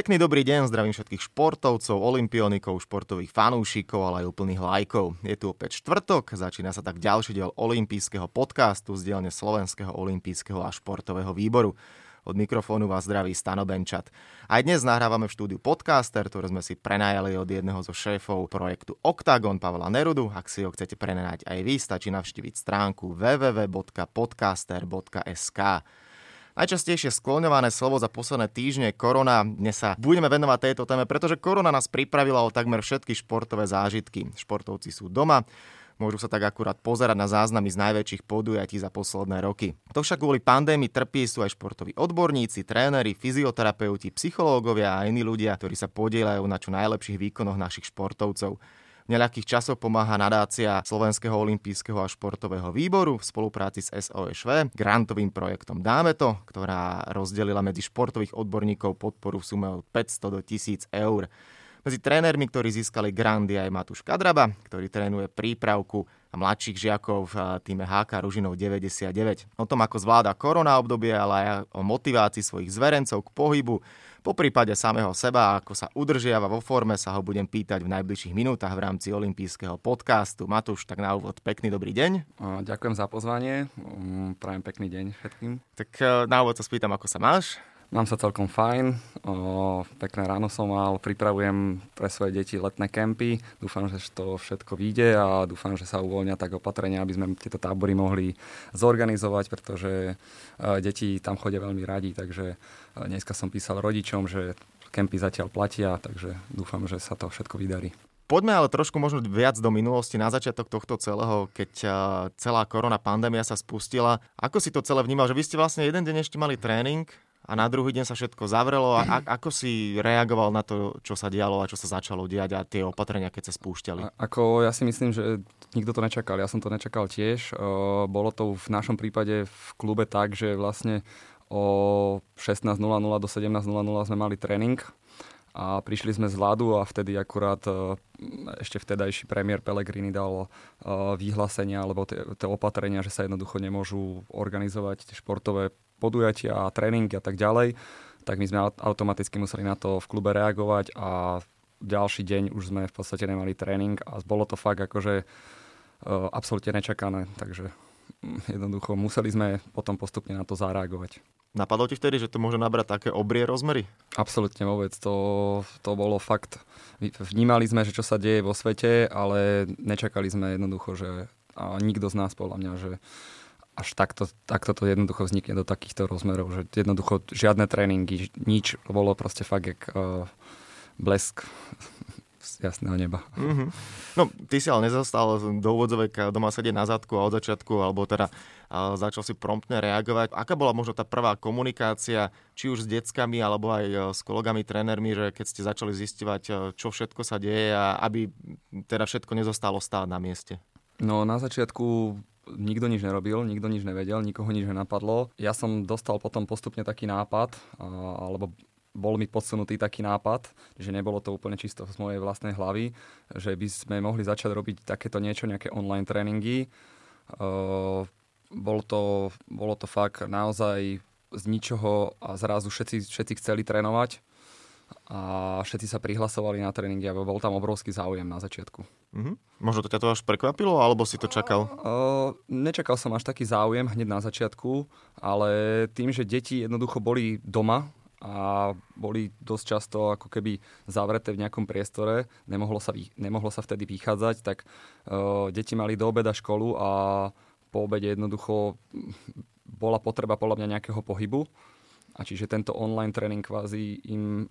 Pekný dobrý deň, zdravím všetkých športovcov, olimpionikov, športových fanúšikov, ale aj úplných lajkov. Je tu opäť štvrtok, začína sa tak ďalší diel olympijského podcastu z dielne Slovenského olympijského a športového výboru. Od mikrofónu vás zdraví Stano Benčat. Aj dnes nahrávame v štúdiu podcaster, ktoré sme si prenajali od jedného zo šéfov projektu Octagon, Pavla Nerudu. Ak si ho chcete prenajať aj vy, stačí navštíviť stránku www.podcaster.sk. Najčastejšie skloňované slovo za posledné týždne korona. Dnes sa budeme venovať tejto téme, pretože korona nás pripravila o takmer všetky športové zážitky. Športovci sú doma, môžu sa tak akurát pozerať na záznamy z najväčších podujatí za posledné roky. To však kvôli pandémii trpí sú aj športoví odborníci, tréneri, fyzioterapeuti, psychológovia a iní ľudia, ktorí sa podielajú na čo najlepších výkonoch našich športovcov nejakých časov pomáha nadácia Slovenského olympijského a športového výboru v spolupráci s SOŠV grantovým projektom Dáme to, ktorá rozdelila medzi športových odborníkov podporu v sume od 500 do 1000 eur. Medzi trénermi, ktorí získali grandy aj Matúš Kadraba, ktorý trénuje prípravku a mladších žiakov v týme HK Ružinov 99. O tom, ako zvláda korona obdobie, ale aj o motivácii svojich zverencov k pohybu, po prípade samého seba, ako sa udržiava vo forme, sa ho budem pýtať v najbližších minútach v rámci olympijského podcastu. Matúš, tak na úvod pekný dobrý deň. Ďakujem za pozvanie, mm, prajem pekný deň všetkým. Tak e, na úvod sa spýtam, ako sa máš? Mám sa celkom fajn, o, pekné ráno som mal, pripravujem pre svoje deti letné kempy, dúfam, že to všetko vyjde a dúfam, že sa uvoľnia tak opatrenia, aby sme tieto tábory mohli zorganizovať, pretože e, deti tam chodia veľmi radi, takže e, dneska som písal rodičom, že kempy zatiaľ platia, takže dúfam, že sa to všetko vydarí. Poďme ale trošku možno viac do minulosti, na začiatok tohto celého, keď e, celá korona pandémia sa spustila. Ako si to celé vnímal, že vy ste vlastne jeden deň ešte mali tréning, a na druhý deň sa všetko zavrelo. A, a ako si reagoval na to, čo sa dialo a čo sa začalo diať a tie opatrenia, keď sa spúšťali? A, ako ja si myslím, že nikto to nečakal. Ja som to nečakal tiež. O, bolo to v našom prípade v klube tak, že vlastne o 16.00 do 17.00 sme mali tréning a prišli sme z ľadu a vtedy akurát ešte vtedajší premiér Pellegrini dal vyhlásenia alebo tie opatrenia, že sa jednoducho nemôžu organizovať športové podujatia a tréningy a tak ďalej, tak my sme automaticky museli na to v klube reagovať a ďalší deň už sme v podstate nemali tréning a bolo to fakt akože absolútne nečakané, takže mm, jednoducho museli sme potom postupne na to zareagovať. Napadlo ti vtedy, že to môže nabrať také obrie rozmery? Absolútne vôbec. To, to bolo fakt... Vnímali sme, že čo sa deje vo svete, ale nečakali sme jednoducho, že a nikto z nás podľa mňa, že až takto, takto to jednoducho vznikne do takýchto rozmerov, že jednoducho žiadne tréningy, nič, bolo proste fakt jak uh, blesk z jasného neba. Mm-hmm. No, ty si ale nezastal do úvodzovek doma sedieť na zadku a od začiatku, alebo teda uh, začal si promptne reagovať. Aká bola možno tá prvá komunikácia, či už s deckami, alebo aj s kolegami, trénermi, že keď ste začali zistovať, uh, čo všetko sa deje a aby teda všetko nezostalo stáť na mieste? No na začiatku nikto nič nerobil, nikto nič nevedel, nikoho nič nenapadlo. Ja som dostal potom postupne taký nápad, alebo bol mi podsunutý taký nápad, že nebolo to úplne čisto z mojej vlastnej hlavy, že by sme mohli začať robiť takéto niečo, nejaké online tréningy. bolo, to, bolo to fakt naozaj z ničoho a zrazu všetci, všetci chceli trénovať a všetci sa prihlasovali na tréningy a bol tam obrovský záujem na začiatku. Mm-hmm. Možno to ťa to až prekvapilo, alebo si to čakal? Uh, nečakal som až taký záujem hneď na začiatku, ale tým, že deti jednoducho boli doma a boli dosť často ako keby zavreté v nejakom priestore, nemohlo sa, nemohlo sa vtedy vychádzať, tak uh, deti mali do obeda školu a po obede jednoducho bola potreba podľa mňa nejakého pohybu. A čiže tento online tréning kvázi im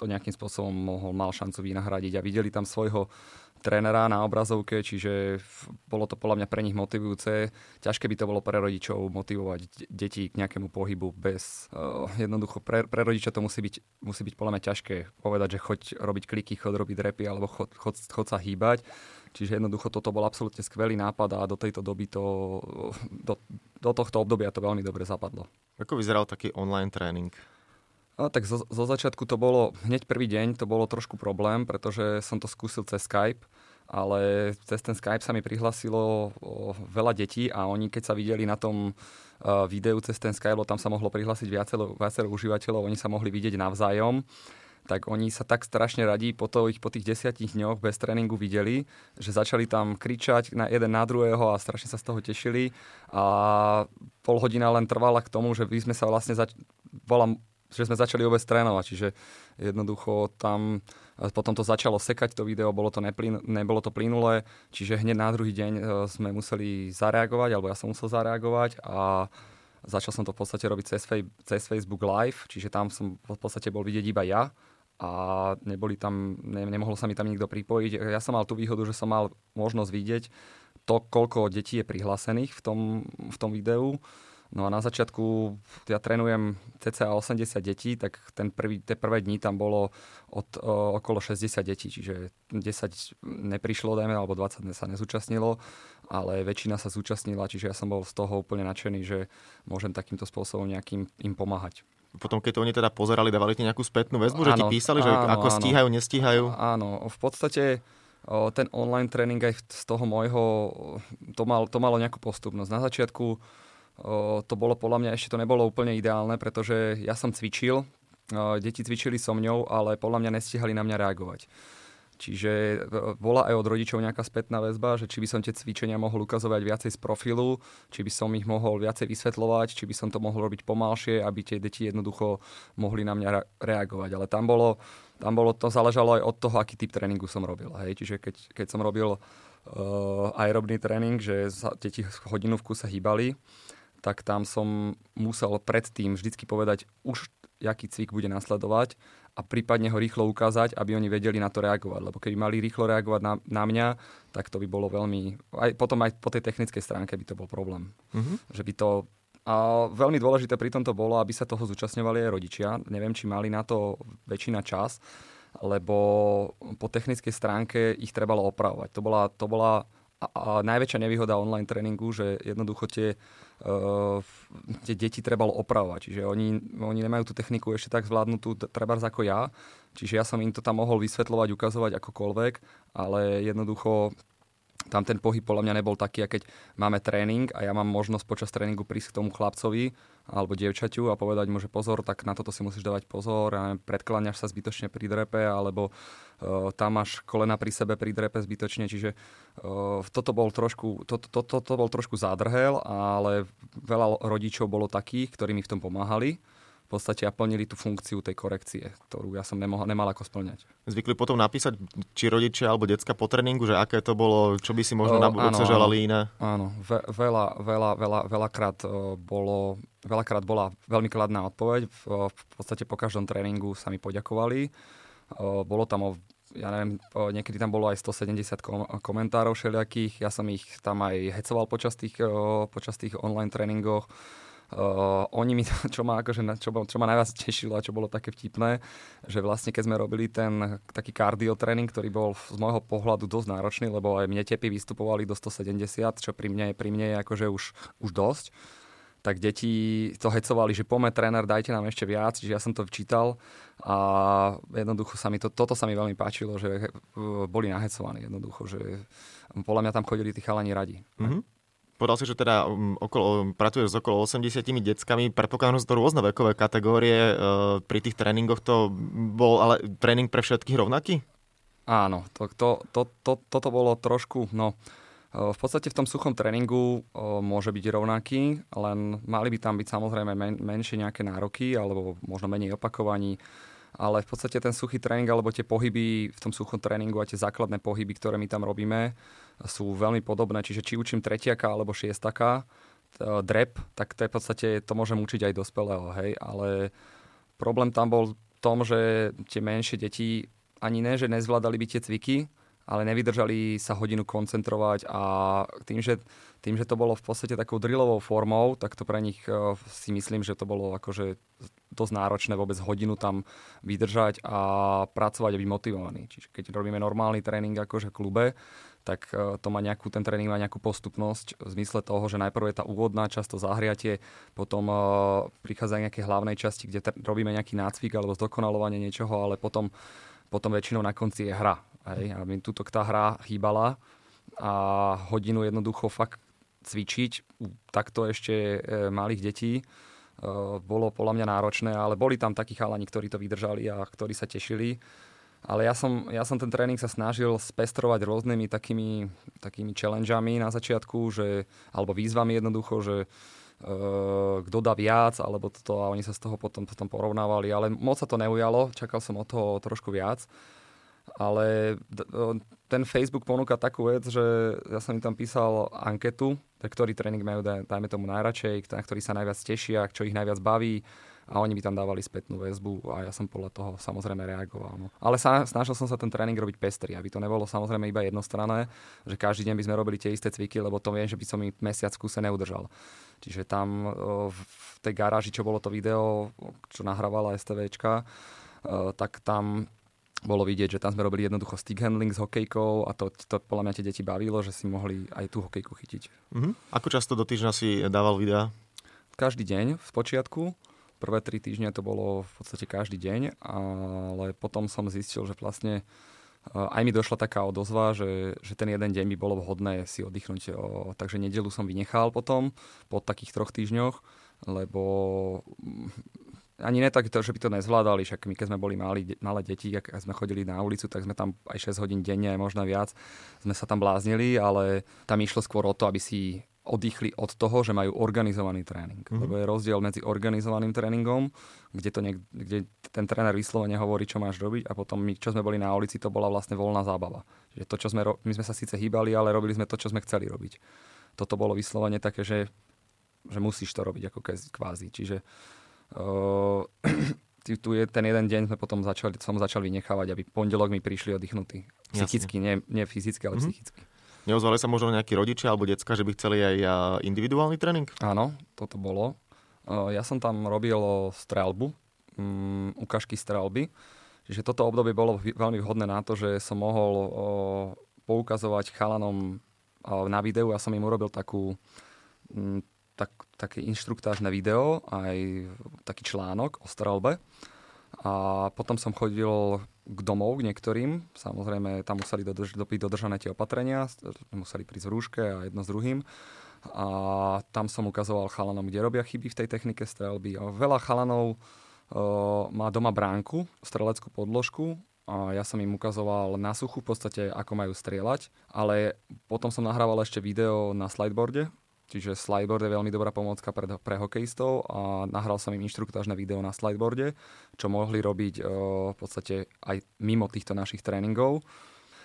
to nejakým spôsobom mohol, mal šancu vynahradiť a videli tam svojho trénera na obrazovke, čiže bolo to podľa mňa pre nich motivujúce. Ťažké by to bolo pre rodičov motivovať deti k nejakému pohybu bez... Uh, jednoducho pre, pre rodiča to musí byť, musí byť podľa mňa ťažké povedať, že choď robiť kliky, choď robiť repy alebo chod, chod, chod sa hýbať. Čiže jednoducho toto bol absolútne skvelý nápad a do tejto doby to, do, do tohto obdobia to veľmi dobre zapadlo. Ako vyzeral taký online tréning? No, tak zo, zo začiatku to bolo, hneď prvý deň to bolo trošku problém, pretože som to skúsil cez Skype, ale cez ten Skype sa mi prihlasilo veľa detí a oni keď sa videli na tom uh, videu cez ten Skype, tam sa mohlo prihlásiť viacero, viacero užívateľov, oni sa mohli vidieť navzájom, tak oni sa tak strašne radí po, to, po tých desiatich dňoch bez tréningu videli, že začali tam kričať na jeden na druhého a strašne sa z toho tešili. A pol hodina len trvala k tomu, že my sme sa vlastne zač- volám, že sme začali vôbec trénovať, čiže jednoducho tam potom to začalo sekať to video, bolo to neplín, nebolo to plynulé, čiže hneď na druhý deň e, sme museli zareagovať, alebo ja som musel zareagovať a začal som to v podstate robiť cez, fej, cez Facebook Live, čiže tam som v podstate bol vidieť iba ja a neboli tam, ne, nemohol sa mi tam nikto pripojiť. Ja som mal tú výhodu, že som mal možnosť vidieť to, koľko detí je prihlásených v tom, v tom videu. No a na začiatku ja trénujem cca 80 detí, tak ten prvý, tie prvé dni tam bolo od o, okolo 60 detí, čiže 10 neprišlo, dajme, alebo 20 sa nezúčastnilo, ale väčšina sa zúčastnila, čiže ja som bol z toho úplne nadšený, že môžem takýmto spôsobom nejakým im pomáhať potom keď to oni teda pozerali, dávali ti nejakú spätnú väzbu, áno, že ti písali, že áno, ako áno. stíhajú, nestíhajú? Áno, v podstate ten online tréning aj z toho môjho, to, mal, to malo nejakú postupnosť. Na začiatku to bolo podľa mňa, ešte to nebolo úplne ideálne, pretože ja som cvičil, deti cvičili so mňou, ale podľa mňa nestihali na mňa reagovať. Čiže e, bola aj od rodičov nejaká spätná väzba, že či by som tie cvičenia mohol ukazovať viacej z profilu, či by som ich mohol viacej vysvetľovať, či by som to mohol robiť pomalšie, aby tie deti jednoducho mohli na mňa reagovať. Ale tam bolo, tam bolo, to záležalo aj od toho, aký typ tréningu som robil. Hej? Čiže keď, keď som robil uh, aerobný tréning, že deti hodinu v kuse hýbali, tak tam som musel predtým vždycky povedať už, aký cvik bude nasledovať a prípadne ho rýchlo ukázať, aby oni vedeli na to reagovať. Lebo keby mali rýchlo reagovať na, na mňa, tak to by bolo veľmi... Aj, potom aj po tej technickej stránke by to bol problém. Mm-hmm. Že by to... A veľmi dôležité pri tomto bolo, aby sa toho zúčastňovali aj rodičia. Neviem, či mali na to väčšina čas, lebo po technickej stránke ich trebalo opravovať. To bola, to bola a, najväčšia nevýhoda online tréningu, že jednoducho tie, uh, tie deti trebalo opravovať. Čiže oni, oni nemajú tú techniku ešte tak zvládnutú treba ako ja. Čiže ja som im to tam mohol vysvetľovať, ukazovať akokoľvek, ale jednoducho tam ten pohyb podľa mňa nebol taký, a keď máme tréning a ja mám možnosť počas tréningu prísť k tomu chlapcovi alebo dievčaťu a povedať mu, že pozor, tak na toto si musíš dávať pozor, a predkláňaš sa zbytočne pri drepe, alebo uh, tam máš kolena pri sebe pri drepe zbytočne, čiže uh, toto bol trošku, to, to, to, to bol trošku zádrhel, ale veľa rodičov bolo takých, ktorí mi v tom pomáhali v podstate a plnili tú funkciu tej korekcie, ktorú ja som nemohol, nemal ako splňať. Zvykli potom napísať, či rodičia alebo decka po tréningu, že aké to bolo, čo by si možno na budúce želali iné? Áno, ve, veľa, veľa, veľa, veľakrát bolo, veľakrát bola veľmi kladná odpoveď. V, v podstate po každom tréningu sa mi poďakovali. Bolo tam o ja neviem, niekedy tam bolo aj 170 kom- komentárov všelijakých, ja som ich tam aj hecoval počas tých, počas tých online tréningoch Uh, oni mi, čo ma, akože, čo, čo ma najviac tešilo a čo bolo také vtipné, že vlastne keď sme robili ten taký tréning, ktorý bol z môjho pohľadu dosť náročný, lebo aj mne tepy vystupovali do 170, čo pri mne, pri mne je akože už, už dosť, tak deti to hecovali, že poďme tréner, dajte nám ešte viac, čiže ja som to včítal a jednoducho sa mi to, toto sa mi veľmi páčilo, že boli nahecovaní jednoducho, že podľa mňa tam chodili tí chalani radi. Mm-hmm. Povedal si, že teda um, okolo, pracuješ s okolo 80 deckami, predpokladám, že to rôzne vekové kategórie. Uh, pri tých tréningoch to bol ale tréning pre všetkých rovnaký? Áno, to, to, to, to, toto bolo trošku, no uh, v podstate v tom suchom tréningu uh, môže byť rovnaký, len mali by tam byť samozrejme men, menšie nejaké nároky alebo možno menej opakovaní ale v podstate ten suchý tréning alebo tie pohyby v tom suchom tréningu a tie základné pohyby, ktoré my tam robíme, sú veľmi podobné. Čiže či učím tretiaka alebo šiestaka, drep, tak to je v podstate, to môžem učiť aj dospelého, hej, ale problém tam bol v tom, že tie menšie deti ani ne, že nezvládali by tie cviky, ale nevydržali sa hodinu koncentrovať a tým, že, tým, že to bolo v podstate takou drillovou formou, tak to pre nich e, si myslím, že to bolo akože dosť náročné vôbec hodinu tam vydržať a pracovať a byť motivovaný. Čiže keď robíme normálny tréning akože v klube, tak e, to má nejakú, ten tréning má nejakú postupnosť v zmysle toho, že najprv je tá úvodná časť, to zahriatie, potom uh, prichádza nejaké hlavnej časti, kde t- robíme nejaký nácvik alebo zdokonalovanie niečoho, ale potom, potom väčšinou na konci je hra. Hej? A mi tuto tá hra chýbala a hodinu jednoducho fakt cvičiť u takto ešte e, malých detí bolo podľa mňa náročné, ale boli tam takí chalani, ktorí to vydržali a ktorí sa tešili. Ale ja som, ja som ten tréning sa snažil spestrovať rôznymi takými, takými challengeami na začiatku, že, alebo výzvami jednoducho, že uh, kto dá viac, alebo toto a oni sa z toho potom, potom porovnávali, ale moc sa to neujalo, čakal som o toho trošku viac. Ale ten Facebook ponúka takú vec, že ja som im tam písal anketu, ktorý tréning majú, dajme tomu najradšej, na ktorý sa najviac tešia, čo ich najviac baví a oni mi tam dávali spätnú väzbu a ja som podľa toho samozrejme reagoval. No. Ale sa, snažil som sa ten tréning robiť pestrý, aby to nebolo samozrejme iba jednostranné, že každý deň by sme robili tie isté cviky, lebo to viem, že by som ich mesiac kúse neudržal. Čiže tam v tej garáži, čo bolo to video, čo nahrávala STVčka, tak tam bolo vidieť, že tam sme robili jednoducho stick handling s hokejkou a to, to podľa mňa tie deti bavilo, že si mohli aj tú hokejku chytiť. Uh-huh. Ako často do týždňa si dával videá? Každý deň v počiatku Prvé tri týždne to bolo v podstate každý deň, ale potom som zistil, že vlastne eh, aj mi došla taká odozva, že, že ten jeden deň by bolo vhodné si oddychnúť. Takže nedelu som vynechal potom, po takých troch týždňoch, lebo mm, ani ne tak, že by to nezvládali, však my keď sme boli mali, malé deti, ak sme chodili na ulicu, tak sme tam aj 6 hodín denne, možno viac, sme sa tam bláznili, ale tam išlo skôr o to, aby si oddychli od toho, že majú organizovaný tréning. Mm-hmm. Lebo je rozdiel medzi organizovaným tréningom, kde, to niek- kde ten tréner vyslovene hovorí, čo máš robiť a potom my, čo sme boli na ulici, to bola vlastne voľná zábava. Že to, čo sme, ro- my sme sa síce hýbali, ale robili sme to, čo sme chceli robiť. Toto bolo vyslovene také, že, že musíš to robiť ako kvázi. Čiže uh, tu je ten jeden deň sme potom začali, som začal vynechávať, aby pondelok mi prišli oddychnutí. Psychicky, nie, nie fyzicky, ale mm-hmm. psychicky. Neozvali sa možno nejakí rodičia alebo decka, že by chceli aj individuálny tréning? Áno, toto bolo. Ja som tam robil strelbu, um, ukážky strelby. Čiže toto obdobie bolo veľmi vhodné na to, že som mohol o, poukazovať chalanom o, na videu. Ja som im urobil takú, m, tak, také inštruktážne video, aj taký článok o strelbe. A potom som chodil k domov k niektorým. Samozrejme, tam museli dodrž- byť dodržané tie opatrenia, museli prísť v rúške a jedno s druhým. A tam som ukazoval chalanom, kde robia chyby v tej technike strelby. A veľa chalanov uh, má doma bránku, streleckú podložku a ja som im ukazoval na suchu v podstate, ako majú strieľať, ale potom som nahrával ešte video na slideboarde, Čiže slideboard je veľmi dobrá pomocka pre, pre hokejistov a nahral som im inštruktážne video na slideboarde, čo mohli robiť uh, v podstate aj mimo týchto našich tréningov.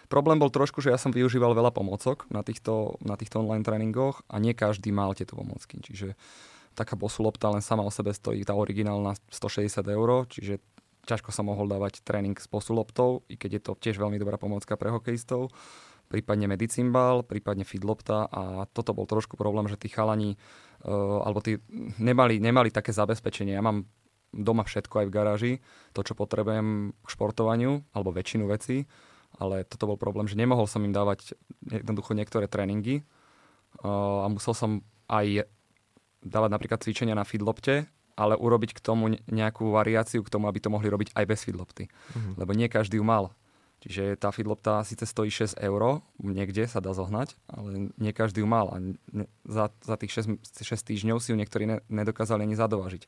Problém bol trošku, že ja som využíval veľa pomocok na týchto, na týchto online tréningoch a nie každý mal tieto pomocky. Čiže taká bosu lopta len sama o sebe stojí tá originálna 160 eur, čiže ťažko sa mohol dávať tréning s posuloptou, i keď je to tiež veľmi dobrá pomocka pre hokejistov prípadne medicimbal, prípadne fidlopta a toto bol trošku problém, že tí chalani uh, alebo tí nemali, nemali také zabezpečenie. Ja mám doma všetko aj v garáži, to, čo potrebujem k športovaniu, alebo väčšinu vecí, ale toto bol problém, že nemohol som im dávať jednoducho niektoré tréningy uh, a musel som aj dávať napríklad cvičenia na fidlopte, ale urobiť k tomu nejakú variáciu k tomu, aby to mohli robiť aj bez fidlopty. Mm-hmm. Lebo nie každý ju mal. Čiže tá feedlopta síce stojí 6 eur, niekde sa dá zohnať, ale nie každý ju mal a ne, za, za tých 6, 6 týždňov si ju niektorí ne, nedokázali ani zadovažiť.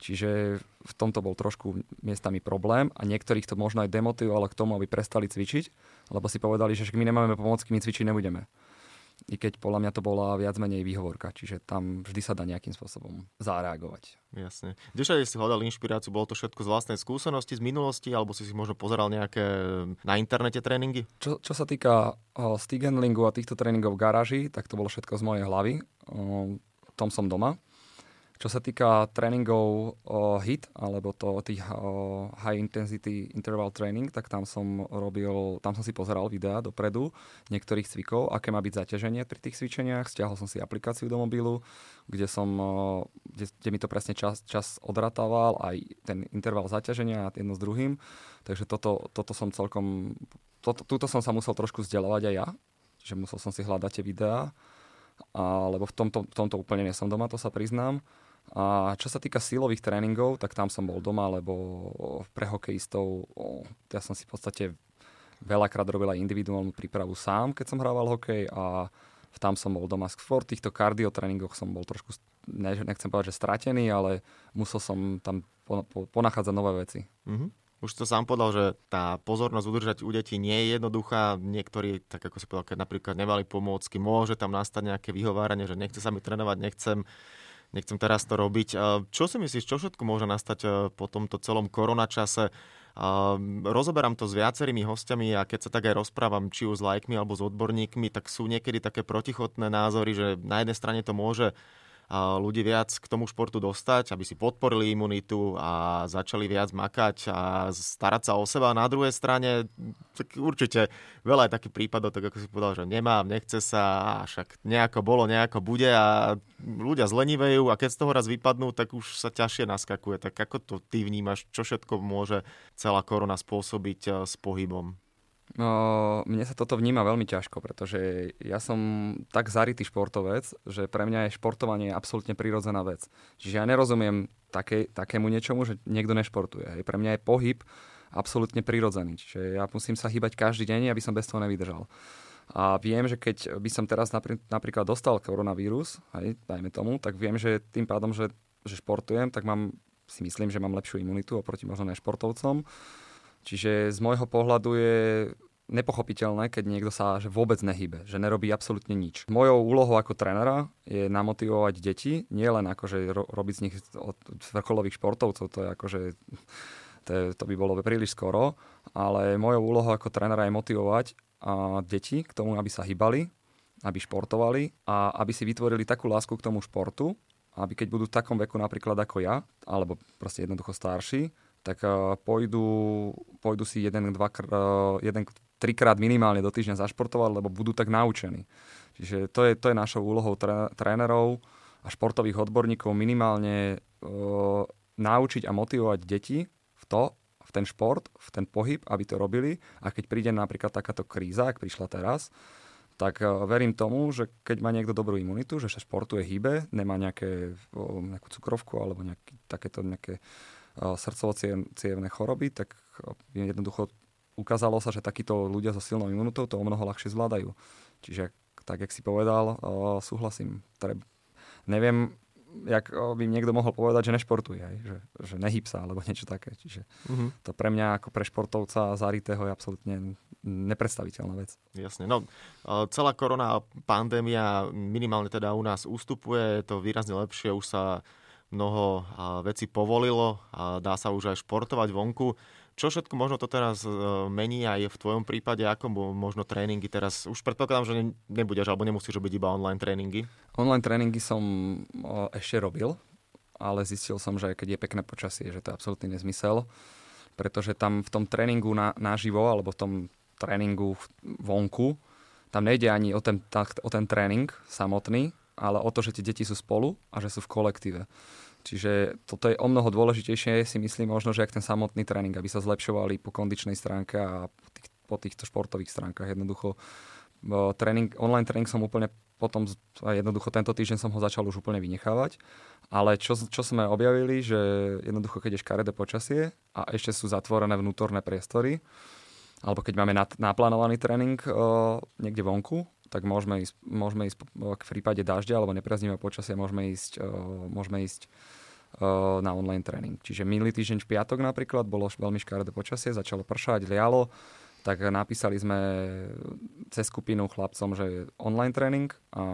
Čiže v tomto bol trošku miestami problém a niektorých to možno aj demotivovalo k tomu, aby prestali cvičiť, lebo si povedali, že my nemáme pomocky, my cvičiť nebudeme i keď podľa mňa to bola viac menej výhovorka, čiže tam vždy sa dá nejakým spôsobom zareagovať. Jasne. Kde všade si hľadal inšpiráciu? Bolo to všetko z vlastnej skúsenosti, z minulosti, alebo si si možno pozeral nejaké na internete tréningy? Čo, čo sa týka uh, stick handlingu a týchto tréningov v garáži, tak to bolo všetko z mojej hlavy. Uh, tom som doma. Čo sa týka tréningov o HIT, alebo to tých o high intensity interval training, tak tam som robil, tam som si pozeral videá dopredu niektorých cvikov, aké má byť zaťaženie pri tých cvičeniach. Stiahol som si aplikáciu do mobilu, kde, som, kde, kde mi to presne čas, čas odratával, aj ten interval zaťaženia jedno s druhým. Takže toto, toto som celkom, toto, túto som sa musel trošku vzdelávať aj ja, že musel som si hľadať tie videá, a, lebo v tomto, v tomto úplne nie som doma, to sa priznám. A čo sa týka silových tréningov, tak tam som bol doma, lebo pre hokejistov ja som si v podstate veľakrát robil aj individuálnu prípravu sám, keď som hrával hokej a tam som bol doma. Skôr v týchto kardiotréningoch som bol trošku, nechcem povedať, že stratený, ale musel som tam ponachádzať nové veci. Mm-hmm. Už to sám povedal, že tá pozornosť udržať u detí nie je jednoduchá. Niektorí, tak ako si povedal, keď napríklad nemali pomôcky, môže tam nastať nejaké vyhováranie, že nechce sa mi trénovať, nechcem, nechcem teraz to robiť. Čo si myslíš, čo všetko môže nastať e, po tomto celom koronačase? Rozoberám to s viacerými hostiami a keď sa tak aj rozprávam, či už s lajkmi alebo s odborníkmi, tak sú niekedy také protichodné názory, že na jednej strane to môže ľudí viac k tomu športu dostať, aby si podporili imunitu a začali viac makať a starať sa o seba. Na druhej strane, tak určite veľa je takých prípadov, tak ako si povedal, že nemám, nechce sa, a však nejako bolo, nejako bude a ľudia zlenivejú a keď z toho raz vypadnú, tak už sa ťažšie naskakuje. Tak ako to ty vnímaš, čo všetko môže celá korona spôsobiť eh, s pohybom? No, mne sa toto vníma veľmi ťažko, pretože ja som tak zarytý športovec, že pre mňa je športovanie absolútne prirodzená vec. Čiže ja nerozumiem také, takému niečomu, že niekto nešportuje. Hej. Pre mňa je pohyb absolútne prirodzený. Čiže ja musím sa hýbať každý deň, aby som bez toho nevydržal. A viem, že keď by som teraz napr- napríklad dostal koronavírus, hej, dajme tomu, tak viem, že tým pádom, že, že športujem, tak mám, si myslím, že mám lepšiu imunitu oproti možno nešportovcom. Čiže z môjho pohľadu je nepochopiteľné, keď niekto sa že vôbec nehybe, že nerobí absolútne nič. Mojou úlohou ako trénera je namotivovať deti, nie len akože ro- robiť z nich od vrcholových športovcov, to je akože to, je, to by bolo príliš skoro, ale mojou úlohou ako trénera je motivovať a, deti k tomu, aby sa hýbali, aby športovali a aby si vytvorili takú lásku k tomu športu, aby keď budú v takom veku napríklad ako ja, alebo proste jednoducho starší, tak uh, pôjdu, pôjdu si jeden, dva, uh, jeden, trikrát minimálne do týždňa zašportovať, lebo budú tak naučení. Čiže to je, to je našou úlohou tré, trénerov a športových odborníkov minimálne uh, naučiť a motivovať deti v to, v ten šport, v ten pohyb, aby to robili. A keď príde napríklad takáto kríza, ak prišla teraz, tak uh, verím tomu, že keď má niekto dobrú imunitu, že sa športuje, hýbe, nemá nejaké, uh, nejakú cukrovku alebo nejaké, takéto nejaké srdcovo-cievne choroby, tak jednoducho ukázalo sa, že takíto ľudia so silnou imunitou to o mnoho ľahšie zvládajú. Čiže tak, jak si povedal, súhlasím. Treb... Neviem, jak by niekto mohol povedať, že nešportuje, aj, že, že nehyb sa alebo niečo také. Čiže uh-huh. to pre mňa ako pre športovca zaritého je absolútne nepredstaviteľná vec. Jasne. No, celá korona pandémia minimálne teda u nás ústupuje, je to výrazne lepšie, už sa mnoho vecí povolilo a dá sa už aj športovať vonku. Čo všetko možno to teraz e, mení aj v tvojom prípade, ako možno tréningy teraz, už predpokladám, že nebudeš alebo nemusíš robiť iba online tréningy? Online tréningy som ešte robil, ale zistil som, že keď je pekné počasie, že to je absolútny nezmysel, pretože tam v tom tréningu na, naživo alebo v tom tréningu vonku, tam nejde ani o ten, o ten tréning samotný, ale o to, že tie deti sú spolu a že sú v kolektíve. Čiže toto je o mnoho dôležitejšie, si myslím možno, že ak ten samotný tréning, aby sa zlepšovali po kondičnej stránke a po, tých, po týchto športových stránkach. Jednoducho tréning, online tréning som úplne potom, jednoducho tento týždeň som ho začal už úplne vynechávať. Ale čo, čo sme objavili, že jednoducho keď je škaredé počasie a ešte sú zatvorené vnútorné priestory, alebo keď máme naplánovaný tréning uh, niekde vonku, tak môžeme ísť, môžeme ísť v prípade dažďa alebo nepriaznivého počasia môžeme ísť, uh, môžeme ísť uh, na online tréning. Čiže minulý týždeň v piatok napríklad bolo veľmi škaredé počasie, začalo pršať, lialo, tak napísali sme cez skupinu chlapcom, že je online tréning a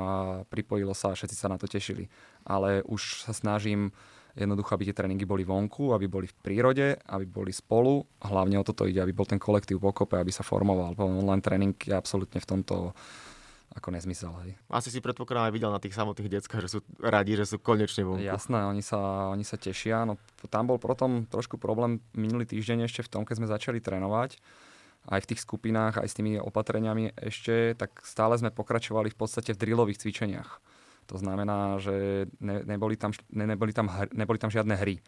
pripojilo sa a všetci sa na to tešili. Ale už sa snažím jednoducho, aby tie tréningy boli vonku, aby boli v prírode, aby boli spolu. Hlavne o toto ide, aby bol ten kolektív pokope, aby sa formoval. Online tréning je absolútne v tomto ako nezmysel. Hej. Asi si predpokladám aj videl na tých samotných deckách, že sú radi, že sú konečne vonku. Jasné, oni sa, oni sa tešia. No, tam bol potom trošku problém minulý týždeň ešte v tom, keď sme začali trénovať aj v tých skupinách, aj s tými opatreniami ešte, tak stále sme pokračovali v podstate v drillových cvičeniach. To znamená, že ne, neboli, tam, ne, neboli, tam, neboli tam žiadne hry.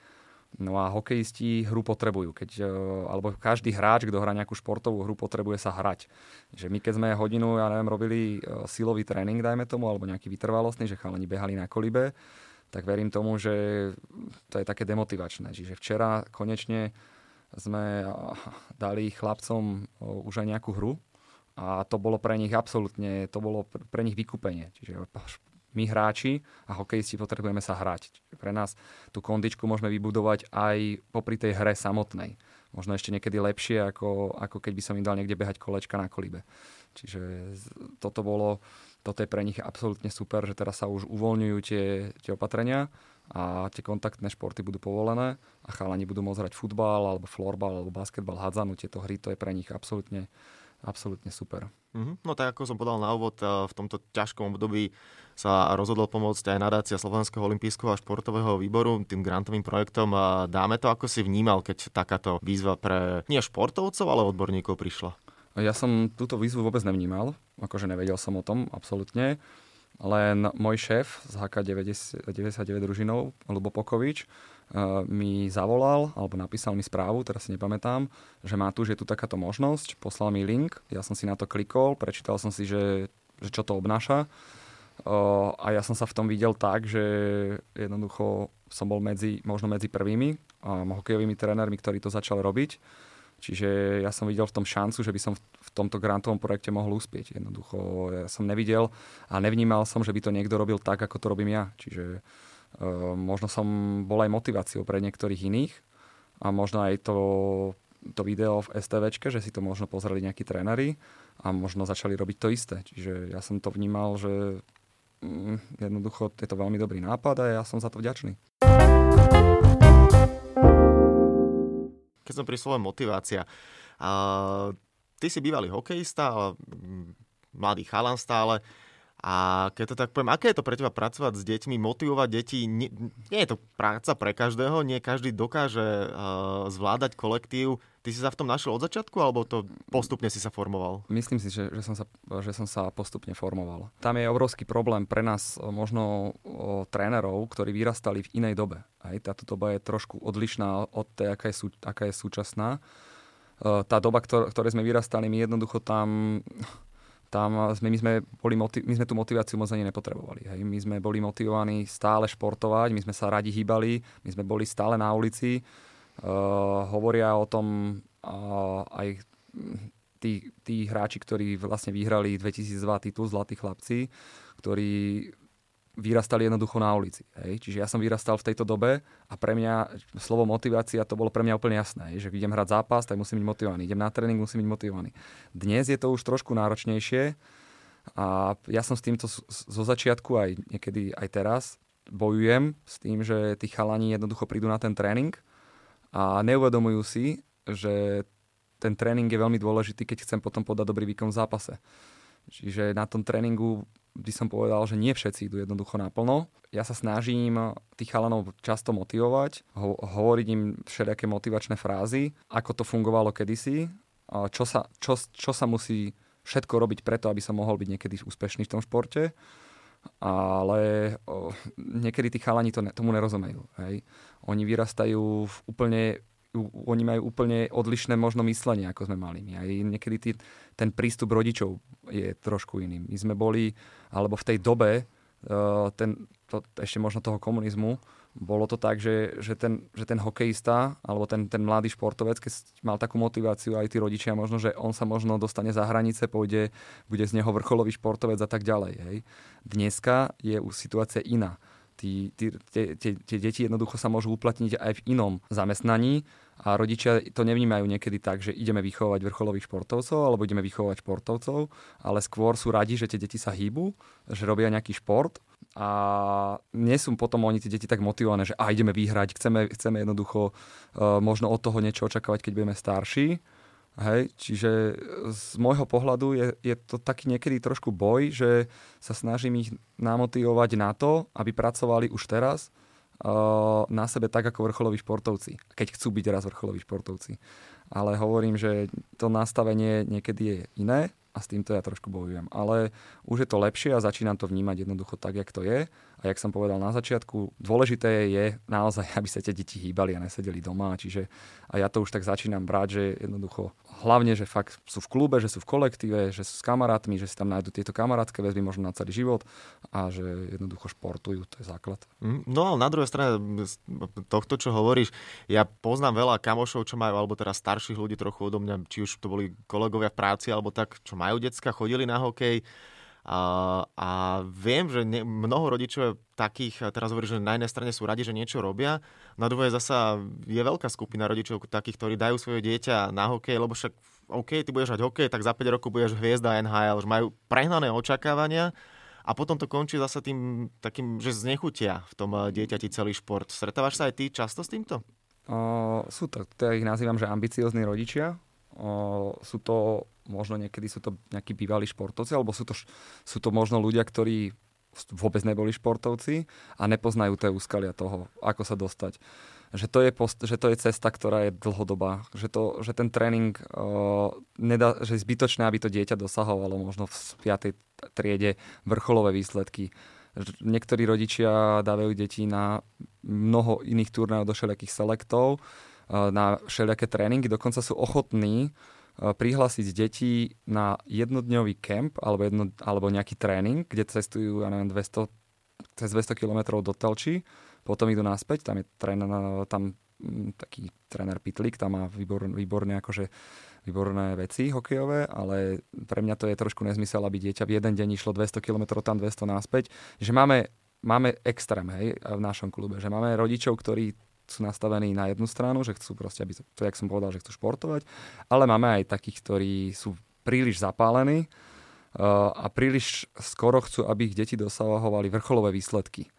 No a hokejisti hru potrebujú, keď, e, alebo každý hráč, kto hrá nejakú športovú hru, potrebuje sa hrať. Že my keď sme hodinu, ja neviem, robili e, silový tréning, dajme tomu, alebo nejaký vytrvalostný, že chalani behali na kolibe, tak verím tomu, že to je také demotivačné. Čiže včera konečne sme dali chlapcom už aj nejakú hru, A to bolo pre nich absolútne, to bolo pre nich vykúpenie. Čiže my hráči a hokejisti potrebujeme sa hrať. Pre nás tú kondičku môžeme vybudovať aj popri tej hre samotnej. Možno ešte niekedy lepšie, ako, ako keď by som im dal niekde behať kolečka na kolíbe. Čiže toto bolo, toto je pre nich absolútne super, že teraz sa už uvoľňujú tie, tie opatrenia a tie kontaktné športy budú povolené a chalani budú môcť hrať futbal alebo florbal alebo basketbal, hádzanú, tieto hry, to je pre nich absolútne, absolútne super. Mm-hmm. No tak ako som podal na úvod, eh, v tomto ťažkom období sa rozhodol pomôcť aj nadácia Slovenského olympijského a športového výboru tým grantovým projektom. Dáme to, ako si vnímal, keď takáto výzva pre nie športovcov, ale odborníkov prišla? Ja som túto výzvu vôbec nevnímal, akože nevedel som o tom absolútne. Len môj šéf z HK 99 družinov, Lubo Pokovič, mi zavolal alebo napísal mi správu, teraz si nepamätám, že má tu, že je tu takáto možnosť, poslal mi link, ja som si na to klikol, prečítal som si, že, že čo to obnáša eh, a ja som sa v tom videl tak, že jednoducho som bol medzi, možno medzi prvými hokejovými trénermi, ktorí to začali robiť Čiže ja som videl v tom šancu, že by som v tomto grantovom projekte mohol uspieť. Jednoducho ja som nevidel a nevnímal som, že by to niekto robil tak, ako to robím ja. Čiže uh, možno som bol aj motiváciou pre niektorých iných a možno aj to, to video v STVčke, že si to možno pozreli nejakí tréneri a možno začali robiť to isté. Čiže ja som to vnímal, že mm, jednoducho je to veľmi dobrý nápad a ja som za to vďačný. keď som pri slove motivácia. Uh, ty si bývalý hokejista, ale mladý chalan stále. A keď to tak poviem, aké je to pre teba pracovať s deťmi, motivovať deti? Nie, nie je to práca pre každého, nie každý dokáže uh, zvládať kolektív. Ty si sa v tom našiel od začiatku, alebo to postupne si sa formoval? Myslím si, že, že, som, sa, že som sa postupne formoval. Tam je obrovský problém pre nás, možno o, trénerov, ktorí vyrastali v inej dobe. Aj táto doba je trošku odlišná od tej, aká je, sú, aká je súčasná. Uh, tá doba, ktor- ktorej sme vyrastali, my jednoducho tam tam sme, my, sme boli motiv- my sme tú motiváciu moc ani nepotrebovali. Hej. My sme boli motivovaní stále športovať, my sme sa radi hýbali, my sme boli stále na ulici. Uh, hovoria o tom uh, aj tí, tí hráči, ktorí vlastne vyhrali 2002 titul Zlatí chlapci, ktorí vyrastali jednoducho na ulici. Hej. Čiže ja som vyrastal v tejto dobe a pre mňa slovo motivácia to bolo pre mňa úplne jasné. Hej. Že idem hrať zápas, tak musím byť motivovaný. Idem na tréning, musím byť motivovaný. Dnes je to už trošku náročnejšie a ja som s týmto zo začiatku aj niekedy aj teraz bojujem s tým, že tí chalani jednoducho prídu na ten tréning a neuvedomujú si, že ten tréning je veľmi dôležitý, keď chcem potom podať dobrý výkon v zápase. Čiže na tom tréningu by som povedal, že nie všetci idú jednoducho naplno. Ja sa snažím tých chalanov často motivovať, ho- hovoriť im všelijaké motivačné frázy, ako to fungovalo kedysi, čo sa, čo, čo sa musí všetko robiť preto, aby som mohol byť niekedy úspešný v tom športe. Ale o, niekedy tí chalani to ne, tomu nerozumejú. Hej. Oni vyrastajú v úplne oni majú úplne odlišné možno myslenie, ako sme mali my. Niekedy tý, ten prístup rodičov je trošku iný. My sme boli, alebo v tej dobe, uh, ten, to, ešte možno toho komunizmu, bolo to tak, že, že, ten, že ten hokejista alebo ten, ten mladý športovec, keď mal takú motiváciu aj tí rodičia, možno, že on sa možno dostane za hranice, pôjde, bude z neho vrcholový športovec a tak ďalej. Hej. Dneska je už situácia iná. Tí, tí, tie, tie, tie deti jednoducho sa môžu uplatniť aj v inom zamestnaní a rodičia to nevnímajú niekedy tak, že ideme vychovať vrcholových športovcov alebo ideme vychovať športovcov, ale skôr sú radi, že tie deti sa hýbu, že robia nejaký šport a nie sú potom oni tie deti tak motivované, že a ideme vyhrať, chceme, chceme jednoducho uh, možno od toho niečo očakávať, keď budeme starší. Hej, čiže z môjho pohľadu je, je to taký niekedy trošku boj, že sa snažím ich namotivovať na to, aby pracovali už teraz, na sebe tak ako vrcholoví športovci, keď chcú byť raz vrcholoví športovci. Ale hovorím, že to nastavenie niekedy je iné a s týmto ja trošku bojujem. Ale už je to lepšie a začínam to vnímať jednoducho tak, jak to je. A jak som povedal na začiatku, dôležité je naozaj, aby sa tie deti hýbali a nesedeli doma. Čiže a ja to už tak začínam brať, že jednoducho hlavne, že fakt sú v klube, že sú v kolektíve, že sú s kamarátmi, že si tam nájdú tieto kamarátske väzby možno na celý život a že jednoducho športujú, to je základ. Mm, no ale na druhej strane tohto, čo hovoríš, ja poznám veľa kamošov, čo majú, alebo teraz starších ľudí trochu odo mňa, či už to boli kolegovia v práci, alebo tak, čo majú decka, chodili na hokej, a, viem, že ne, mnoho rodičov takých, teraz hovorí, že na jednej strane sú radi, že niečo robia, na druhej zasa je veľká skupina rodičov takých, ktorí dajú svoje dieťa na hokej, lebo však OK, ty budeš hrať hokej, tak za 5 rokov budeš hviezda NHL, že majú prehnané očakávania a potom to končí zase tým takým, že znechutia v tom eh, dieťati celý šport. Stretávaš sa aj ty často s týmto? O, sú to, ja ich nazývam, že ambiciozní rodičia. O, sú to možno niekedy sú to nejakí bývalí športovci, alebo sú to, sú to možno ľudia, ktorí vôbec neboli športovci a nepoznajú tie úskalia toho, ako sa dostať. Že to je, post, že to je cesta, ktorá je dlhodobá. Že, to, že ten tréning uh, nedá, že je zbytočné, aby to dieťa dosahovalo možno v 5. triede vrcholové výsledky. Niektorí rodičia dávajú deti na mnoho iných turnajov do všelijakých selektov, uh, na všelijaké tréningy, dokonca sú ochotní Eh, prihlásiť deti na jednodňový kemp alebo, jedno, alebo nejaký tréning, kde cestujú, ja neviem, 200, cez 200 km do Telči, potom idú naspäť, tam je tréner, tam mm, taký tréner Pitlik, tam má výbor, výborné, akože, výborné veci hokejové, ale pre mňa to je trošku nezmysel, aby dieťa v jeden deň išlo 200 km tam, 200 naspäť. Že máme, máme extrém hej, v našom klube, že máme rodičov, ktorí sú nastavení na jednu stranu, že chcú proste, aby to, jak som povedal, že chcú športovať, ale máme aj takých, ktorí sú príliš zapálení uh, a príliš skoro chcú, aby ich deti dosahovali vrcholové výsledky.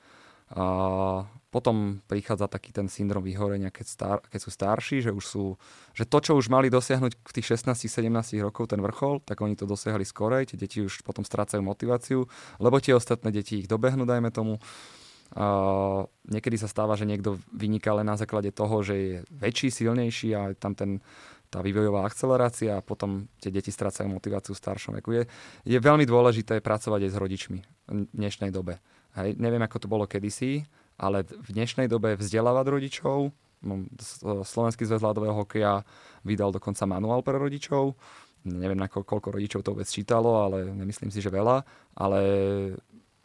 A potom prichádza taký ten syndrom vyhorenia, keď, star, keď sú starší, že už sú, že to, čo už mali dosiahnuť v tých 16-17 rokov, ten vrchol, tak oni to dosiahli skorej, tie deti už potom strácajú motiváciu, lebo tie ostatné deti ich dobehnú, dajme tomu. Uh, niekedy sa stáva, že niekto vyniká len na základe toho, že je väčší, silnejší a tam ten, tá vývojová akcelerácia a potom tie deti strácajú motiváciu v staršom veku. Je, je veľmi dôležité pracovať aj s rodičmi v dnešnej dobe. Hej, neviem, ako to bolo kedysi, ale v dnešnej dobe vzdelávať rodičov, no, Slovenský zväz ľadového hokeja vydal dokonca manuál pre rodičov, neviem, ako, koľko rodičov to vôbec čítalo, ale nemyslím si, že veľa, ale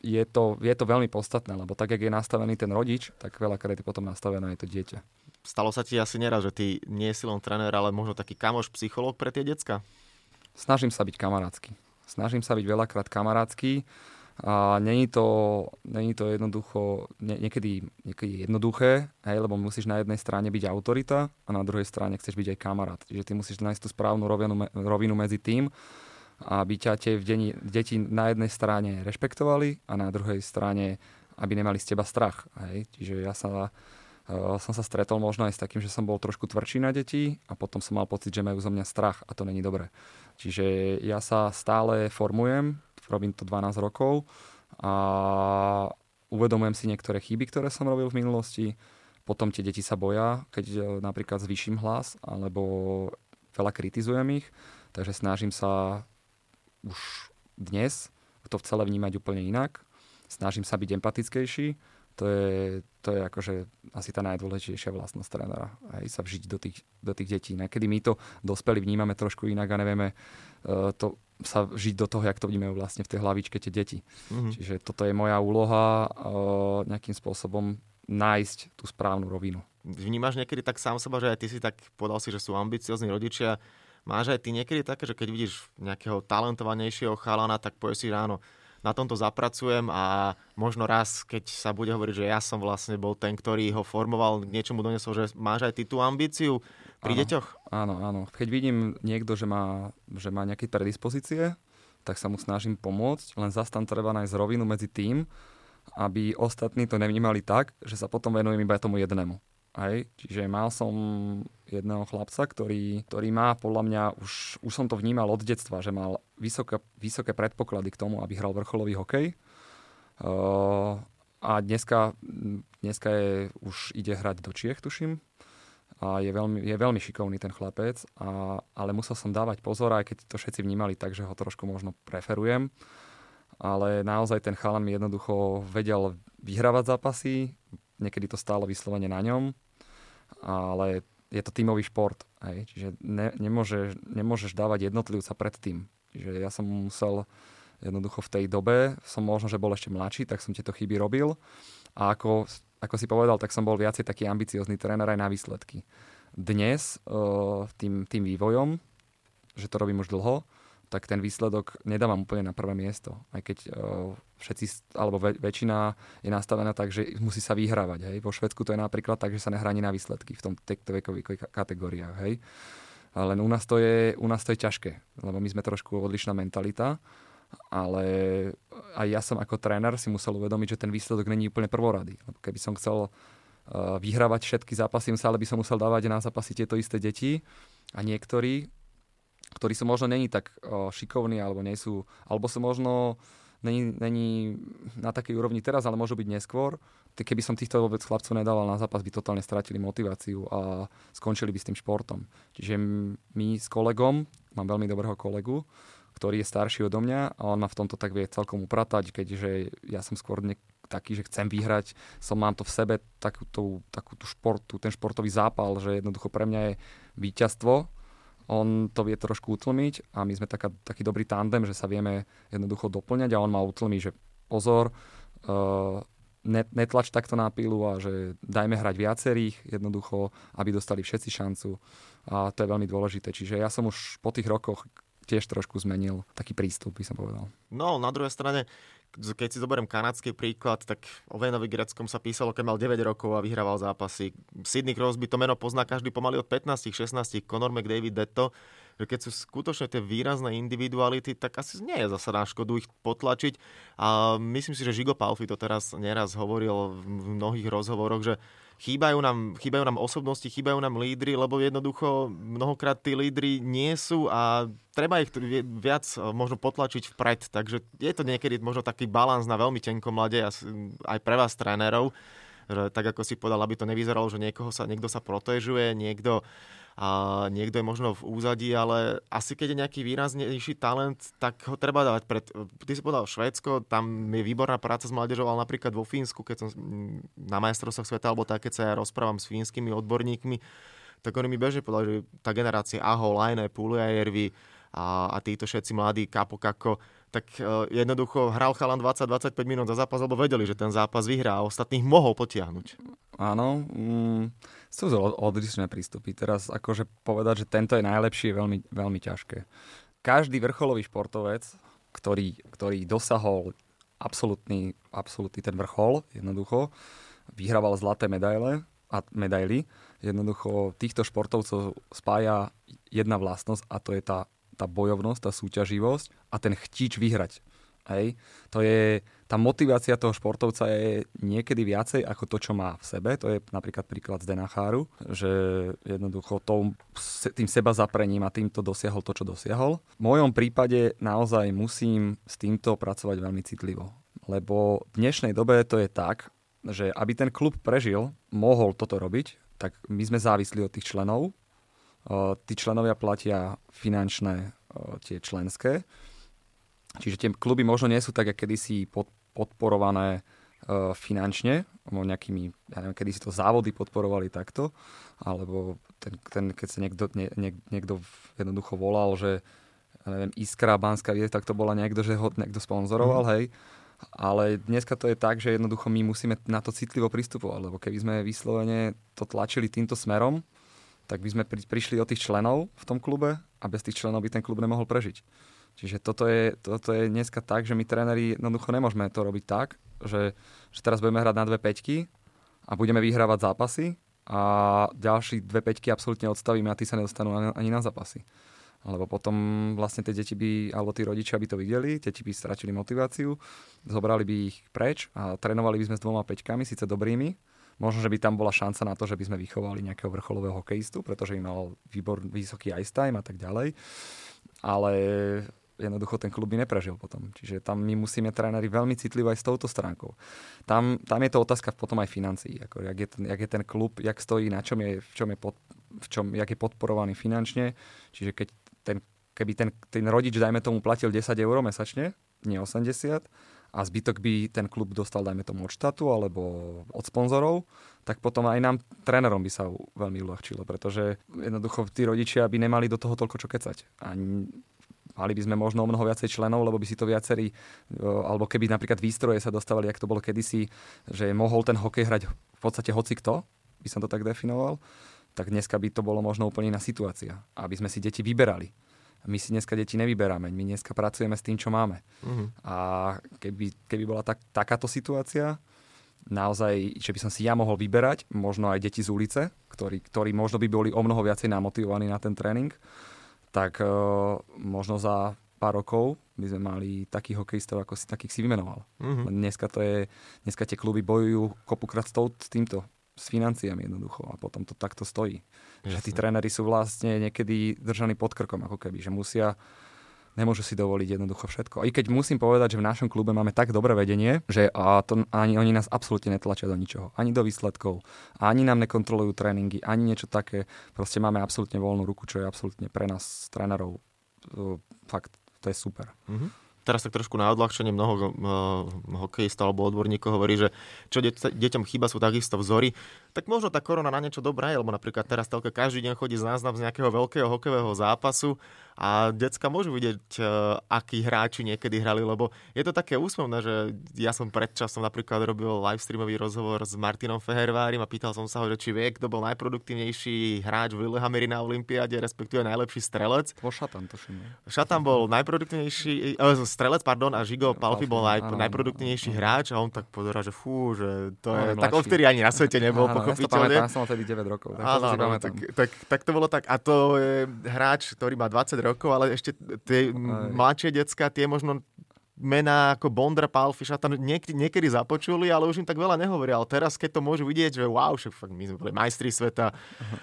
je to, je to veľmi podstatné, lebo tak, jak je nastavený ten rodič, tak veľakrát je potom nastavené aj to dieťa. Stalo sa ti asi neraz, že ty nie si len tréner, ale možno taký kamoš, psychológ pre tie decka? Snažím sa byť kamarátsky. Snažím sa byť veľakrát kamarátsky a není to, není to jednoducho, nie, niekedy, niekedy jednoduché, hej, lebo musíš na jednej strane byť autorita a na druhej strane chceš byť aj kamarát. Čiže ty musíš nájsť tú správnu rovinu, rovinu medzi tým, aby ťa tie deni, deti na jednej strane rešpektovali a na druhej strane, aby nemali z teba strach. Hej? Čiže ja sa, uh, som sa stretol možno aj s takým, že som bol trošku tvrdší na deti a potom som mal pocit, že majú zo mňa strach a to není dobré. Čiže ja sa stále formujem, robím to 12 rokov a uvedomujem si niektoré chyby, ktoré som robil v minulosti. Potom tie deti sa boja, keď e, napríklad zvýšim hlas alebo veľa kritizujem ich. Takže snažím sa už dnes to celé vnímať úplne inak. Snažím sa byť empatickejší. To je, to je akože asi tá najdôležitejšia vlastnosť trénera. Aj sa vžiť do tých, do tých detí. Niekedy my to dospeli vnímame trošku inak a nevieme uh, to sa vžiť do toho, jak to vnímajú vlastne v tej hlavičke tie deti. Mm-hmm. Čiže toto je moja úloha uh, nejakým spôsobom nájsť tú správnu rovinu. Vnímaš niekedy tak sám seba, že aj ty si tak povedal si, že sú ambiciozni rodičia, Máš aj ty niekedy také, že keď vidíš nejakého talentovanejšieho chalana, tak povieš si ráno, na tomto zapracujem a možno raz, keď sa bude hovoriť, že ja som vlastne bol ten, ktorý ho formoval, k niečomu donesol, že máš aj ty tú ambíciu pri áno, deťoch? Áno, áno. Keď vidím niekto, že má, že má nejaké predispozície, tak sa mu snažím pomôcť, len zase tam treba nájsť rovinu medzi tým, aby ostatní to nevnímali tak, že sa potom venujem iba tomu jednému. Hej, čiže mal som jedného chlapca, ktorý, ktorý má podľa mňa, už, už som to vnímal od detstva, že mal vysoké, vysoké predpoklady k tomu, aby hral vrcholový hokej. Uh, a dneska, dneska je, už ide hrať do Čiech, tuším. A je veľmi, je veľmi šikovný ten chlapec, a, ale musel som dávať pozor, aj keď to všetci vnímali tak, že ho trošku možno preferujem. ale naozaj ten chalan mi jednoducho vedel vyhrávať zápasy, niekedy to stálo vyslovene na ňom, ale je to tímový šport, hej, čiže ne, nemôžeš, nemôžeš dávať jednotlivca pred tým. Čiže ja som musel jednoducho v tej dobe, som možno, že bol ešte mladší, tak som tieto chyby robil a ako, ako si povedal, tak som bol viacej taký ambiciózny tréner aj na výsledky. Dnes uh, tým, tým vývojom, že to robím už dlho, tak ten výsledok nedávam úplne na prvé miesto. Aj keď uh, všetci, alebo väč- väčšina je nastavená tak, že musí sa vyhrávať. Hej. Vo Švedsku to je napríklad tak, že sa nehrá na výsledky v tom týchto vekových kategóriách. Hej. Len u nás, to je, u nás to je ťažké, lebo my sme trošku odlišná mentalita, ale aj ja som ako tréner si musel uvedomiť, že ten výsledok není úplne prvorady. Lebo keby som chcel uh, vyhrávať všetky zápasy, ale by som musel dávať na zápasy tieto isté deti a niektorí ktorí sú možno není tak šikovní, alebo nie sú, alebo sú možno není, není na takej úrovni teraz, ale môžu byť neskôr. Keby som týchto vôbec chlapcov nedával na zápas, by totálne stratili motiváciu a skončili by s tým športom. Čiže my s kolegom, mám veľmi dobrého kolegu, ktorý je starší odo mňa a on ma v tomto tak vie celkom upratať, keďže ja som skôr ne- taký, že chcem vyhrať, som mám to v sebe takú, tú, takú tú športu, ten športový zápal, že jednoducho pre mňa je víťazstvo on to vie trošku utlmiť a my sme taká, taký dobrý tandem, že sa vieme jednoducho doplňať a on ma utlmi, že pozor, uh, netlač takto na pílu a že dajme hrať viacerých jednoducho, aby dostali všetci šancu a to je veľmi dôležité. Čiže ja som už po tých rokoch tiež trošku zmenil taký prístup, by som povedal. No, na druhej strane, keď si zoberiem kanadský príklad, tak o Venovi Greckom sa písalo, keď mal 9 rokov a vyhrával zápasy. Sidney Crosby to meno pozná každý pomaly od 15-16, Conor McDavid, Detto, že keď sú skutočne tie výrazné individuality, tak asi nie je zase na škodu ich potlačiť. A myslím si, že Žigo Palfi to teraz neraz hovoril v mnohých rozhovoroch, že chýbajú nám, chýbajú nám osobnosti, chýbajú nám lídry, lebo jednoducho mnohokrát tí lídry nie sú a treba ich viac e, možno potlačiť vpred. Takže je to niekedy možno taký balans na veľmi tenkom mlade aj pre vás trénerov, že tak ako si povedal, aby to nevyzeralo, že niekoho sa, niekto sa protežuje, niekto a niekto je možno v úzadí, ale asi keď je nejaký výraznejší talent, tak ho treba dávať pred... Ty si povedal Švédsko, tam je výborná práca s mládežou, ale napríklad vo Fínsku, keď som na majstrovstvách sveta, alebo tak, keď sa ja rozprávam s fínskymi odborníkmi, tak oni mi bežne povedali, že tá generácia Aho, Lajne, Pulujajärvi a, a títo všetci mladí, Kapo Kako, tak uh, jednoducho hral chalan 20-25 minút za zápas, lebo vedeli, že ten zápas vyhrá a ostatných mohol potiahnuť. Áno, mm, sú to odlišné prístupy. Teraz akože povedať, že tento je najlepší, je veľmi, veľmi ťažké. Každý vrcholový športovec, ktorý, ktorý dosahol absolútny, absolútny ten vrchol, jednoducho, vyhrával zlaté medaile a medaily, jednoducho týchto športovcov spája jedna vlastnosť a to je tá tá bojovnosť, tá súťaživosť a ten chtič vyhrať. Hej. To je, tá motivácia toho športovca je niekedy viacej ako to, čo má v sebe. To je napríklad príklad z Denacháru, že jednoducho tom, tým seba zaprením a týmto dosiahol to, čo dosiahol. V mojom prípade naozaj musím s týmto pracovať veľmi citlivo. Lebo v dnešnej dobe to je tak, že aby ten klub prežil, mohol toto robiť, tak my sme závislí od tých členov, tí členovia platia finančné tie členské. Čiže tie kluby možno nie sú tak, ako kedysi podporované finančne, nejakými, ja neviem, kedy si to závody podporovali takto, alebo ten, ten, keď sa niekto, nie, nie, niekto jednoducho volal, že ja neviem, Iskra, Banská vie, tak to bola niekto, že ho niekto sponzoroval, mm. hej. Ale dneska to je tak, že jednoducho my musíme na to citlivo pristupovať, lebo keby sme vyslovene to tlačili týmto smerom, tak by sme pri, prišli o tých členov v tom klube a bez tých členov by ten klub nemohol prežiť. Čiže toto je, toto je dneska tak, že my tréneri jednoducho nemôžeme to robiť tak, že, že teraz budeme hrať na dve peťky a budeme vyhrávať zápasy a ďalší dve peťky absolútne odstavíme a tí sa nedostanú ani na zápasy. Lebo potom vlastne tie deti by, alebo tí rodičia by to videli, deti by stratili motiváciu, zobrali by ich preč a trénovali by sme s dvoma peťkami, síce dobrými, Možno, že by tam bola šanca na to, že by sme vychovali nejakého vrcholového hokejistu, pretože im mal výbor, vysoký ice time a tak ďalej. Ale jednoducho ten klub by neprežil potom. Čiže tam my musíme tréneri veľmi citlivo aj s touto stránkou. Tam, tam je to otázka potom aj financií. Ako, jak, je ten, jak je ten klub, jak stojí, na čom je, v čom je, pod, v čom, jak je podporovaný finančne. Čiže keď ten, keby ten, ten rodič, dajme tomu, platil 10 eur mesačne nie 80 a zbytok by ten klub dostal, dajme tomu, od štátu alebo od sponzorov, tak potom aj nám, trénerom by sa veľmi uľahčilo, pretože jednoducho tí rodičia by nemali do toho toľko čo kecať. A mali by sme možno o mnoho viacej členov, lebo by si to viacerí, alebo keby napríklad výstroje sa dostávali, ak to bolo kedysi, že mohol ten hokej hrať v podstate hoci kto, by som to tak definoval, tak dneska by to bolo možno úplne iná situácia, aby sme si deti vyberali my si dneska deti nevyberáme, my dneska pracujeme s tým, čo máme. Uh-huh. A keby, keby bola tak, takáto situácia, naozaj, že by som si ja mohol vyberať, možno aj deti z ulice, ktorí, ktorí možno by boli o mnoho viacej namotivovaní na ten tréning, tak uh, možno za pár rokov by sme mali takých hokejistov, ako si takých si vymenoval. Uh-huh. Dneska, to je, dneska tie kluby bojujú kopukrát s, s týmto, s financiami jednoducho a potom to takto stojí. Jasne. Že tí tréneri sú vlastne niekedy držaní pod krkom, ako keby, že musia nemôžu si dovoliť jednoducho všetko. I keď musím povedať, že v našom klube máme tak dobré vedenie, že a to, ani oni nás absolútne netlačia do ničoho. Ani do výsledkov, ani nám nekontrolujú tréningy, ani niečo také. Proste máme absolútne voľnú ruku, čo je absolútne pre nás, trénerov, fakt, to je super. Mm-hmm teraz tak trošku na odľahčenie mnoho uh, hokejistov alebo odborníkov hovorí, že čo de- deťom chýba sú takisto vzory. Tak možno tá korona na niečo dobrá je, lebo napríklad teraz telka každý deň chodí z náznam z nejakého veľkého hokejového zápasu a decka môžu vidieť, uh, akí hráči niekedy hrali, lebo je to také úsmevné, že ja som predčasom napríklad robil livestreamový rozhovor s Martinom Fehervárim a pýtal som sa ho, že či vie, kto bol najproduktívnejší hráč v Lillehammeri na Olympiáde, respektíve najlepší strelec. Po Šatan, to Šatan bol najproduktívnejší, uh, strelec, pardon, a Žigo Palfi bol naj, áno, najproduktívnejší áno. hráč a on tak pozera, že fú, že to je, áno, tak odtedy ani na svete nebol, áno, pochopiteľne. Ja som vtedy 9 rokov, tak áno, áno, tak, tak, tak, to bolo tak. A to je hráč, ktorý má 20 rokov, ale ešte tie mladšie decka, tie možno mená ako Bondra, Palfiša tam niekedy, niekedy započuli, ale už im tak veľa nehovoria. Ale teraz, keď to môžu vidieť, že wow, že fakt my sme boli majstri sveta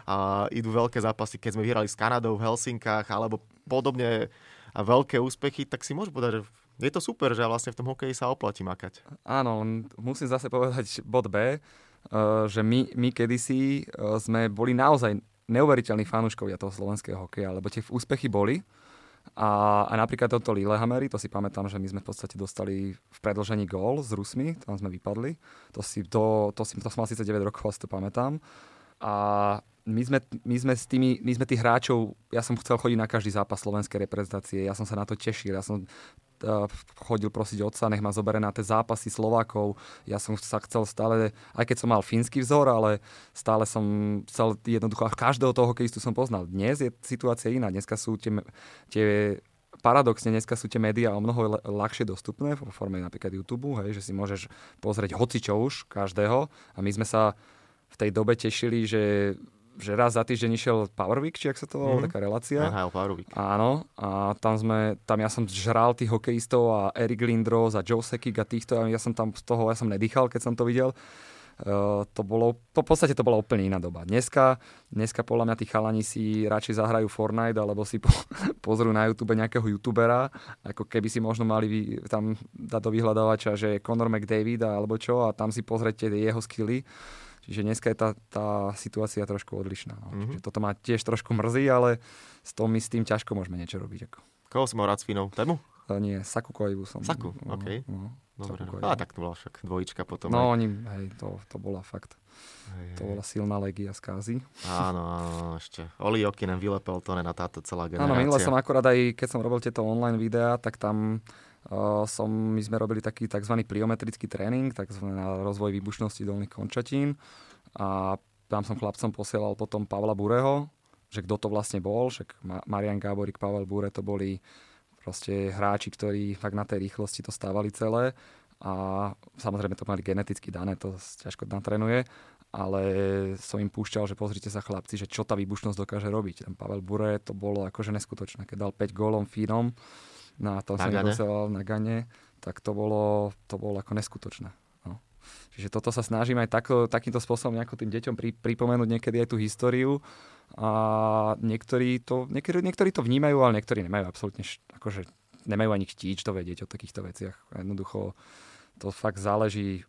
a idú veľké zápasy, keď sme vyhrali s Kanadou v Helsinkách alebo podobne a veľké úspechy, tak si môžu povedať, že je to super, že vlastne v tom hokeji sa oplatí makať. Áno, musím zase povedať bod B, eh, že my, my kedysi eh, sme boli naozaj neuveriteľní fanúškovia toho slovenského hokeja, lebo tie úspechy boli. A, a napríklad toto Lillehammery, to si pamätám, že my sme v podstate dostali v predlžení gól s Rusmi, tam sme vypadli. To, si, to, to, si, to som mal síce 9 rokov, asi to pamätám. A my sme, my sme s tými, my sme tých hráčov, ja som chcel chodiť na každý zápas slovenskej reprezentácie, ja som sa na to tešil, ja som chodil prosiť otca, nech ma zoberie na tie zápasy Slovákov, ja som sa chcel stále, aj keď som mal fínsky vzor, ale stále som chcel jednoducho, každého toho hokejistu som poznal. Dnes je situácia iná, dneska sú tie, tie paradoxne dneska sú tie médiá o mnoho ľahšie dostupné vo forme napríklad YouTube, hej, že si môžeš pozrieť hocičo už každého. A my sme sa v tej dobe tešili, že že raz za týždeň išiel Power Week, či ak sa to volá, mm. taká relácia. NHL Power Week. Áno, a tam sme, tam ja som žral tých hokejistov a Erik Lindros a Joe Sekik a týchto, ja som tam z toho, ja som nedýchal, keď som to videl. Uh, to bolo, to, v podstate to bola úplne iná doba. Dneska, dneska podľa mňa tí chalani si radšej zahrajú Fortnite alebo si po, pozrú na YouTube nejakého youtubera, ako keby si možno mali vy, tam dať do vyhľadávača, že Conor McDavid alebo čo a tam si pozrite jeho skilly Čiže dneska je tá, tá situácia trošku odlišná. No. Mm-hmm. Čiže toto ma tiež trošku mrzí, ale s tom my s tým ťažko môžeme niečo robiť. Ako. Koho si mal rád s Finou? Tému? Uh, nie, Saku Koivu som. Saku, no, OK. No, Dobre, no. A tak to bola však dvojička potom. No, aj. oni, hej, to, to bola fakt. Hej, to bola silná legia z Kázy. Áno, áno, ešte. Oli Jokinen vylepel to na táto celá generácia. Áno, minule som akorát aj, keď som robil tieto online videá, tak tam som, my sme robili taký tzv. pliometrický tréning, tzv. na rozvoj výbušnosti dolných končatín a tam som chlapcom posielal potom Pavla Bureho, že kto to vlastne bol, však Marian Gáborik, Pavel Bure to boli proste hráči, ktorí fakt na tej rýchlosti to stávali celé a samozrejme to mali geneticky dané, to ťažko natrenuje, ale som im púšťal, že pozrite sa chlapci, že čo tá výbušnosť dokáže robiť. Ten Pavel Bure to bolo akože neskutočné. Keď dal 5 gólom Fínom, na tom som na Gane, tak to bolo, to bolo ako neskutočné. Čiže toto sa snažím aj tako, takýmto spôsobom nejako tým deťom pri, pripomenúť niekedy aj tú históriu. A niektorí to, niektorí, niektorí to vnímajú, ale niektorí nemajú absolútne, akože nemajú ani chtíč to vedieť o takýchto veciach. Jednoducho to fakt záleží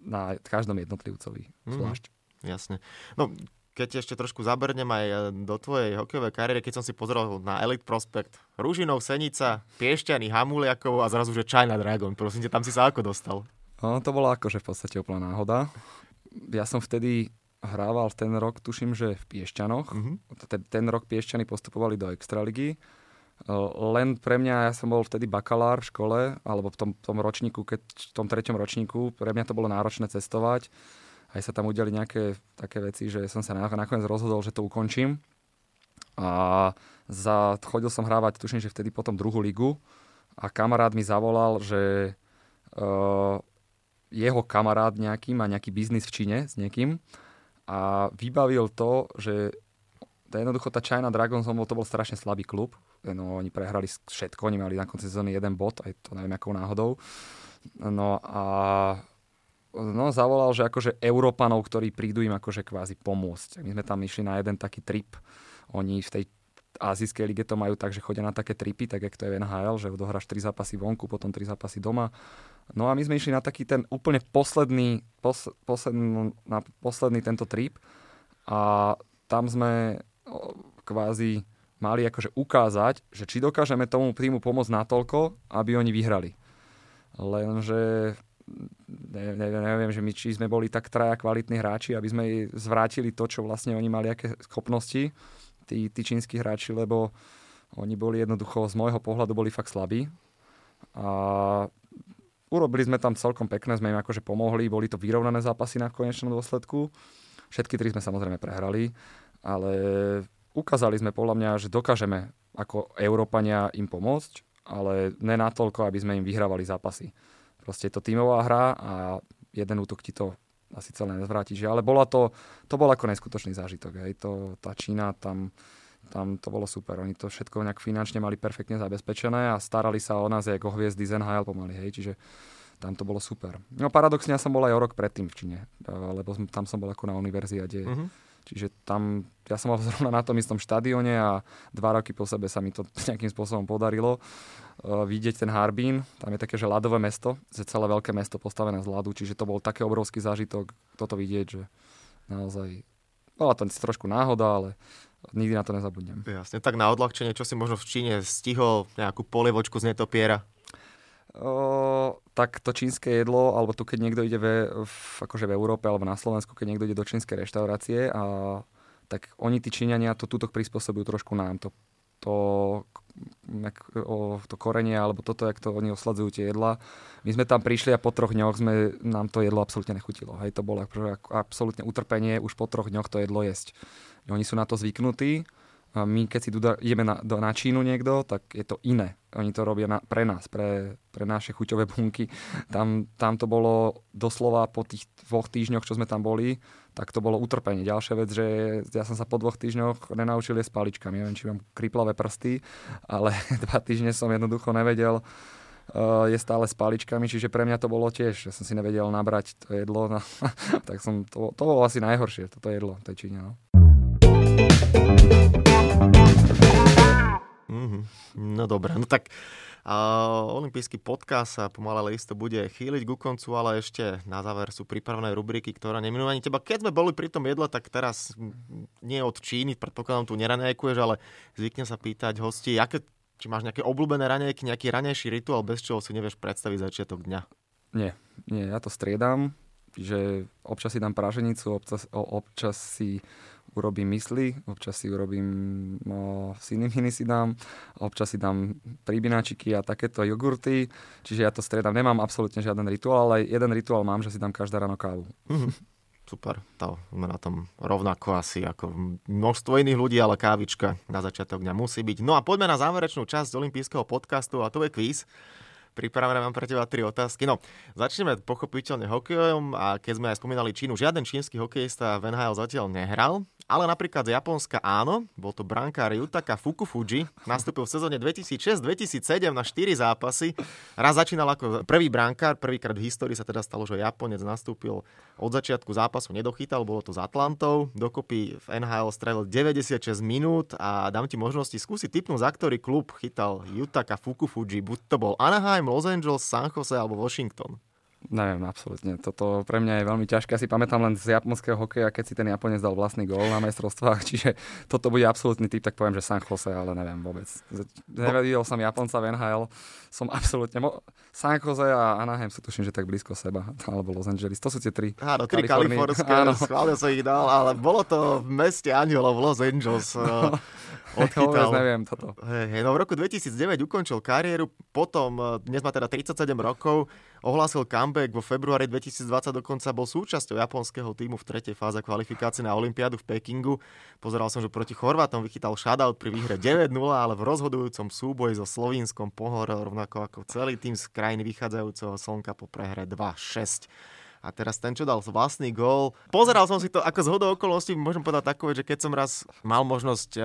na každom jednotlivcovi zvlášť. Mm, jasne. No, keď ešte trošku zabrnem aj e, do tvojej hokejovej kariéry, keď som si pozrel na Elite Prospect, Rúžinov, Senica, Piešťany, Hamuliakov a zrazu, že China Dragon. Prosím ťa, tam si sa ako dostal? No, to bola akože v podstate úplná náhoda. Ja som vtedy hrával ten rok, tuším, že v Piešťanoch. Mm-hmm. Ten, ten rok Piešťany postupovali do Extraligy. Len pre mňa, ja som bol vtedy bakalár v škole, alebo v tom, tom ročníku, keď, v tom treťom ročníku, pre mňa to bolo náročné cestovať aj sa tam udeli nejaké také veci, že som sa nakoniec rozhodol, že to ukončím. A za, chodil som hrávať, tuším, že vtedy potom druhú ligu a kamarát mi zavolal, že uh, jeho kamarát nejaký má nejaký biznis v Číne s niekým a vybavil to, že to jednoducho tá China Dragons to bol strašne slabý klub. No, oni prehrali všetko, oni mali na konci sezóny jeden bod, aj to neviem akou náhodou. No a no, zavolal, že akože Európanov, ktorí prídu im akože kvázi pomôcť. My sme tam išli na jeden taký trip. Oni v tej azijskej lige to majú tak, že chodia na také tripy, tak jak to je v NHL, že odohráš 3 zápasy vonku, potom 3 zápasy doma. No a my sme išli na taký ten úplne posledný, pos, posledný, na posledný tento trip a tam sme kvázi mali akože ukázať, že či dokážeme tomu týmu pomôcť natoľko, aby oni vyhrali. Lenže neviem, neviem, že my či sme boli tak traja kvalitní hráči, aby sme zvrátili to, čo vlastne oni mali, aké schopnosti, tí, tí čínsky hráči, lebo oni boli jednoducho, z môjho pohľadu, boli fakt slabí. A urobili sme tam celkom pekné, sme im akože pomohli, boli to vyrovnané zápasy na konečnom dôsledku. Všetky tri sme samozrejme prehrali, ale ukázali sme podľa mňa, že dokážeme ako Európania im pomôcť, ale ne natoľko, aby sme im vyhrávali zápasy. Proste je to tímová hra a jeden útok ti to asi celé nezvráti. Že? Ale bola to, to bol ako neskutočný zážitok. Hej. To, tá Čína tam, tam to bolo super. Oni to všetko nejak finančne mali perfektne zabezpečené a starali sa o nás ako hviezdy z NHL pomaly. Hej. Čiže tam to bolo super. No paradoxne ja som bol aj o rok predtým v Číne, lebo tam som bol ako na univerziade. Uh-huh. Čiže tam, ja som bol zrovna na tom istom štadióne a dva roky po sebe sa mi to nejakým spôsobom podarilo uh, vidieť ten Harbín. Tam je také, že ľadové mesto, že celé veľké mesto postavené z ľadu, čiže to bol taký obrovský zážitok toto vidieť, že naozaj bola to trošku náhoda, ale nikdy na to nezabudnem. Jasne, tak na odľahčenie, čo si možno v Číne stihol, nejakú polievočku z netopiera? Tak to čínske jedlo, alebo tu keď niekto ide ve, v, akože v Európe alebo na Slovensku, keď niekto ide do čínskej reštaurácie, a, tak oni, tí Číňania, to túto prispôsobujú trošku nám. To, to, o, to korenie, alebo toto, jak to oni osladzujú tie jedla. My sme tam prišli a po troch dňoch sme, nám to jedlo absolútne nechutilo. Hej, to bolo akože, absolútne utrpenie už po troch dňoch to jedlo jesť. Oni sú na to zvyknutí my, keď si tu ideme na, do, na Čínu niekto, tak je to iné. Oni to robia na, pre nás, pre, pre naše chuťové bunky. Tam, tam to bolo doslova po tých dvoch týždňoch, čo sme tam boli, tak to bolo utrpenie. Ďalšia vec, že ja som sa po dvoch týždňoch nenaučil jesť paličkami. Neviem, či mám kriplavé prsty, ale dva týždne som jednoducho nevedel uh, je stále s paličkami, čiže pre mňa to bolo tiež, že som si nevedel nabrať to jedlo, no, tak som, to, to bolo asi najhoršie, toto jedlo v tej Číne. No. Mm-hmm. No dobré, no tak uh, olimpijský podcast sa pomaly ale isto bude chýliť ku koncu, ale ešte na záver sú pripravené rubriky, ktoré neminujú ani teba. Keď sme boli pri tom jedle, tak teraz nie od Číny, predpokladám tu neranejkuješ, ale zvykne sa pýtať hosti, aké, či máš nejaké obľúbené ranejky, nejaký ranejší rituál, bez čoho si nevieš predstaviť začiatok dňa. Nie, nie, ja to striedam, že občas si dám praženicu, občas, občas si urobím mysli, občas si urobím no, siniminy si dám, občas si dám príbináčiky a takéto jogurty, čiže ja to stredám. Nemám absolútne žiaden rituál, ale jeden rituál mám, že si dám každé ráno kávu. Mm-hmm. Super, to sme na tom rovnako asi ako množstvo iných ľudí, ale kávička na začiatok dňa musí byť. No a poďme na záverečnú časť olympijského podcastu a to je kvíz. Pripravené mám pre teba tri otázky. No, začneme pochopiteľne hokejom a keď sme aj spomínali Čínu, žiaden čínsky hokejista v NHL zatiaľ nehral, ale napríklad z Japonska áno, bol to brankár Yutaka Fukufuji, nastúpil v sezóne 2006-2007 na 4 zápasy. Raz začínal ako prvý brankár, prvýkrát v histórii sa teda stalo, že Japonec nastúpil od začiatku zápasu, nedochytal, bolo to s Atlantou, dokopy v NHL strelil 96 minút a dám ti možnosti skúsiť typnúť, za ktorý klub chytal Yutaka Fukufuji, buď to bol Anaheim, Los Angeles, San Jose alebo Washington. Neviem, absolútne. Toto pre mňa je veľmi ťažké. Ja si pamätám len z japonského hokeja, keď si ten Japonec dal vlastný gól na majstrovstvách, čiže toto bude absolútny typ, tak poviem, že San Jose, ale neviem vôbec. Nevedel som Japonca v NHL, som absolútne... Mo- San Jose a Anaheim sú tuším, že tak blízko seba, alebo Los Angeles. To sú tie tri. Áno, tri kalifornské, áno. som ich dal, ale bolo to v meste Anielov Los Angeles. No. odchytal. neviem toto. Hey, no v roku 2009 ukončil kariéru, potom, eh, dnes má teda 37 rokov, ohlásil comeback, vo februári 2020 dokonca bol súčasťou japonského týmu v tretej fáze kvalifikácie na Olympiádu v Pekingu. Pozeral som, že proti Chorvátom vychytal shutout pri výhre 9-0, ale v rozhodujúcom súboji so Slovínskom pohorel rovnako ako celý tým z krajiny vychádzajúceho slnka po prehre 2-6 a teraz ten, čo dal vlastný gól. Pozeral som si to ako z hodou okolností, môžem povedať takové, že keď som raz mal možnosť uh,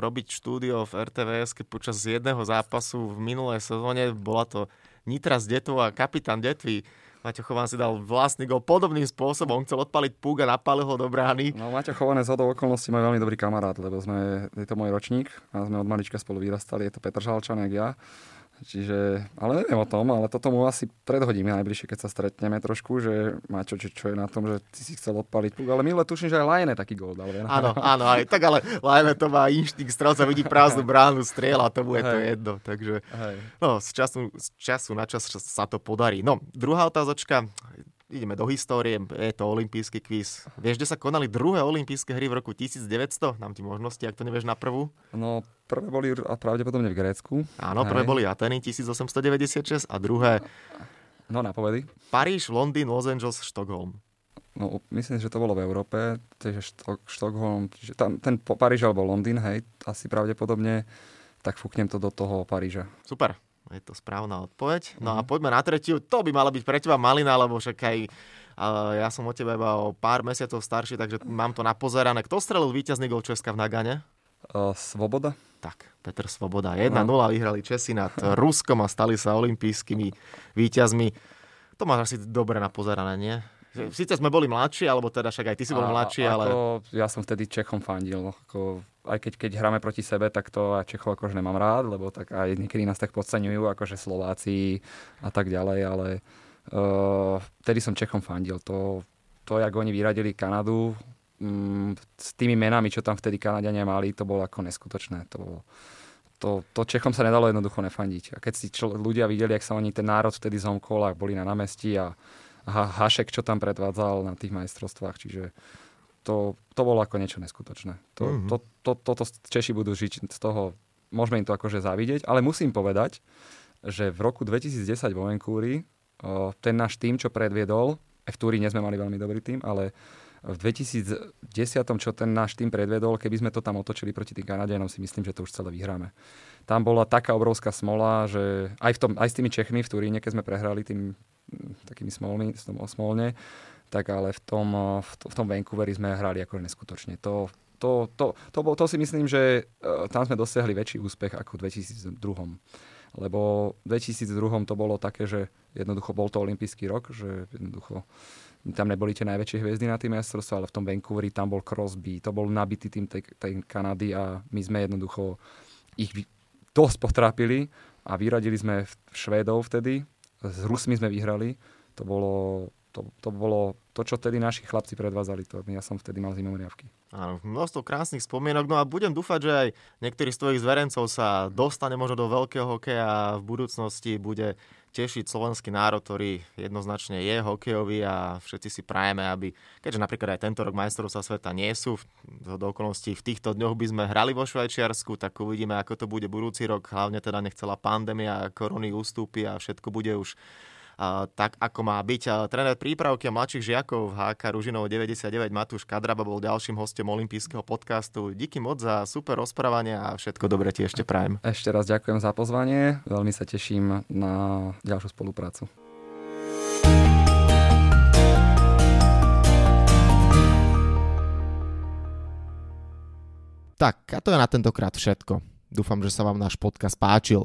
robiť štúdio v RTVS, keď počas jedného zápasu v minulej sezóne bola to Nitra z Detvu a kapitán Detvy Maťo Chován si dal vlastný gol podobným spôsobom, chcel odpaliť púk a napálil ho do brány. No Maťo Chované z hodou okolností má veľmi dobrý kamarát, lebo sme, je to môj ročník a sme od malička spolu vyrastali, je to Petr Žalčan, jak ja. Čiže, ale neviem o tom, ale toto mu asi predhodíme najbližšie, keď sa stretneme trošku, že Mačo, čo, čo je na tom, že ty si chcel odpaliť puk, ale milé tuším, že aj Lajene taký gól dal. Áno, áno, aj tak, ale Lajene to má inštinkt, strelca vidí prázdnu bránu, strieľa, to bude to jedno, takže Hej. no, z času, z času na čas sa to podarí. No, druhá otázočka, ideme do histórie, je to olimpijský kvíz. Vieš, kde sa konali druhé olympijské hry v roku 1900? Nám ti možnosti, ak to nevieš na prvú. No, prvé boli pravdepodobne v Grécku. Áno, Hej. prvé boli Ateny 1896 a druhé... No, napovedy. Paríž, Londýn, Los Angeles, Štokholm. No, myslím, že to bolo v Európe, takže Štok, Štokholm, čiže tam, ten Paríž alebo Londýn, hej, asi pravdepodobne, tak fúknem to do toho Paríža. Super, je to správna odpoveď. No mm-hmm. a mhm. poďme na tretiu. To by mala byť pre teba malina, lebo však aj uh, ja som od teba iba o pár mesiacov starší, takže mám to napozerané. Kto strelil víťazný gol Česka v Nagane? Uh, Svoboda. Tak, Petr Svoboda. 1-0 no. vyhrali Česi nad Ruskom a stali sa olympijskými víťazmi. To máš asi dobre napozerané, nie? Sice sme boli mladší, alebo teda však aj ty si bol mladší, ale... Ja som vtedy Čechom fandil. Ako aj keď, keď hráme proti sebe, tak to aj Čechov akože nemám rád, lebo tak aj niekedy nás tak podceňujú, akože Slováci a tak ďalej, ale uh, vtedy som Čechom fandil. To, to, jak oni vyradili Kanadu, um, s tými menami, čo tam vtedy Kanadiania mali, to bolo ako neskutočné. To, bolo, to, to Čechom sa nedalo jednoducho nefandiť. A keď si čl- ľudia videli, ak sa oni ten národ vtedy zomkol a boli na námestí a, a Hašek, čo tam predvádzal na tých majstrovstvách, čiže to, to bolo ako niečo neskutočné. To, mm-hmm. to, to, toto Češi budú žiť z toho, môžeme im to akože závidieť, ale musím povedať, že v roku 2010 vo Vancouveri ten náš tým, čo predviedol, v Turíne sme mali veľmi dobrý tým, ale v 2010, čo ten náš tým predvedol, keby sme to tam otočili proti tým Kanadianom, si myslím, že to už celé vyhráme. Tam bola taká obrovská smola, že aj, v tom, aj s tými Čechmi v Turíne, keď sme prehrali tým takými smolmi, smolne, tak ale v tom, eh, v, v tom Vancouveri sme hrali ako neskutočne. To, to, to, to, to, to si myslím, že uh, tam sme dosiahli väčší úspech ako v 2002. Lebo v 2002 to bolo také, že jednoducho bol to olimpijský rok, že jednoducho tam neboli tie najväčšie hviezdy na tým majstrovstve, ale v tom Vancouveri tam bol Crosby, to bol nabitý tým tej, tej Kanady a my sme jednoducho ich dosť potrápili a vyradili sme Švédov vtedy, s Rusmi sme vyhrali, to bolo to, to bolo to, čo vtedy naši chlapci predvázali. To, ja som vtedy mal riavky. Áno, množstvo krásnych spomienok. No a budem dúfať, že aj niektorý z tvojich zverencov sa dostane možno do veľkého hokeja a v budúcnosti bude tešiť slovenský národ, ktorý jednoznačne je hokejový a všetci si prajeme, aby, keďže napríklad aj tento rok majstrovstva sveta nie sú, do okolností v týchto dňoch by sme hrali vo Švajčiarsku, tak uvidíme, ako to bude budúci rok. Hlavne teda nechcela pandémia, korony ústupy a všetko bude už tak ako má byť. Tréner prípravky a mladších žiakov v HK Ružinov 99 Matúš Kadraba bol ďalším hostom olympijského podcastu. Díky moc za super rozprávanie a všetko dobre ti ešte prajem. Ešte raz ďakujem za pozvanie, veľmi sa teším na ďalšiu spoluprácu. Tak, a to je na tentokrát všetko. Dúfam, že sa vám náš podcast páčil.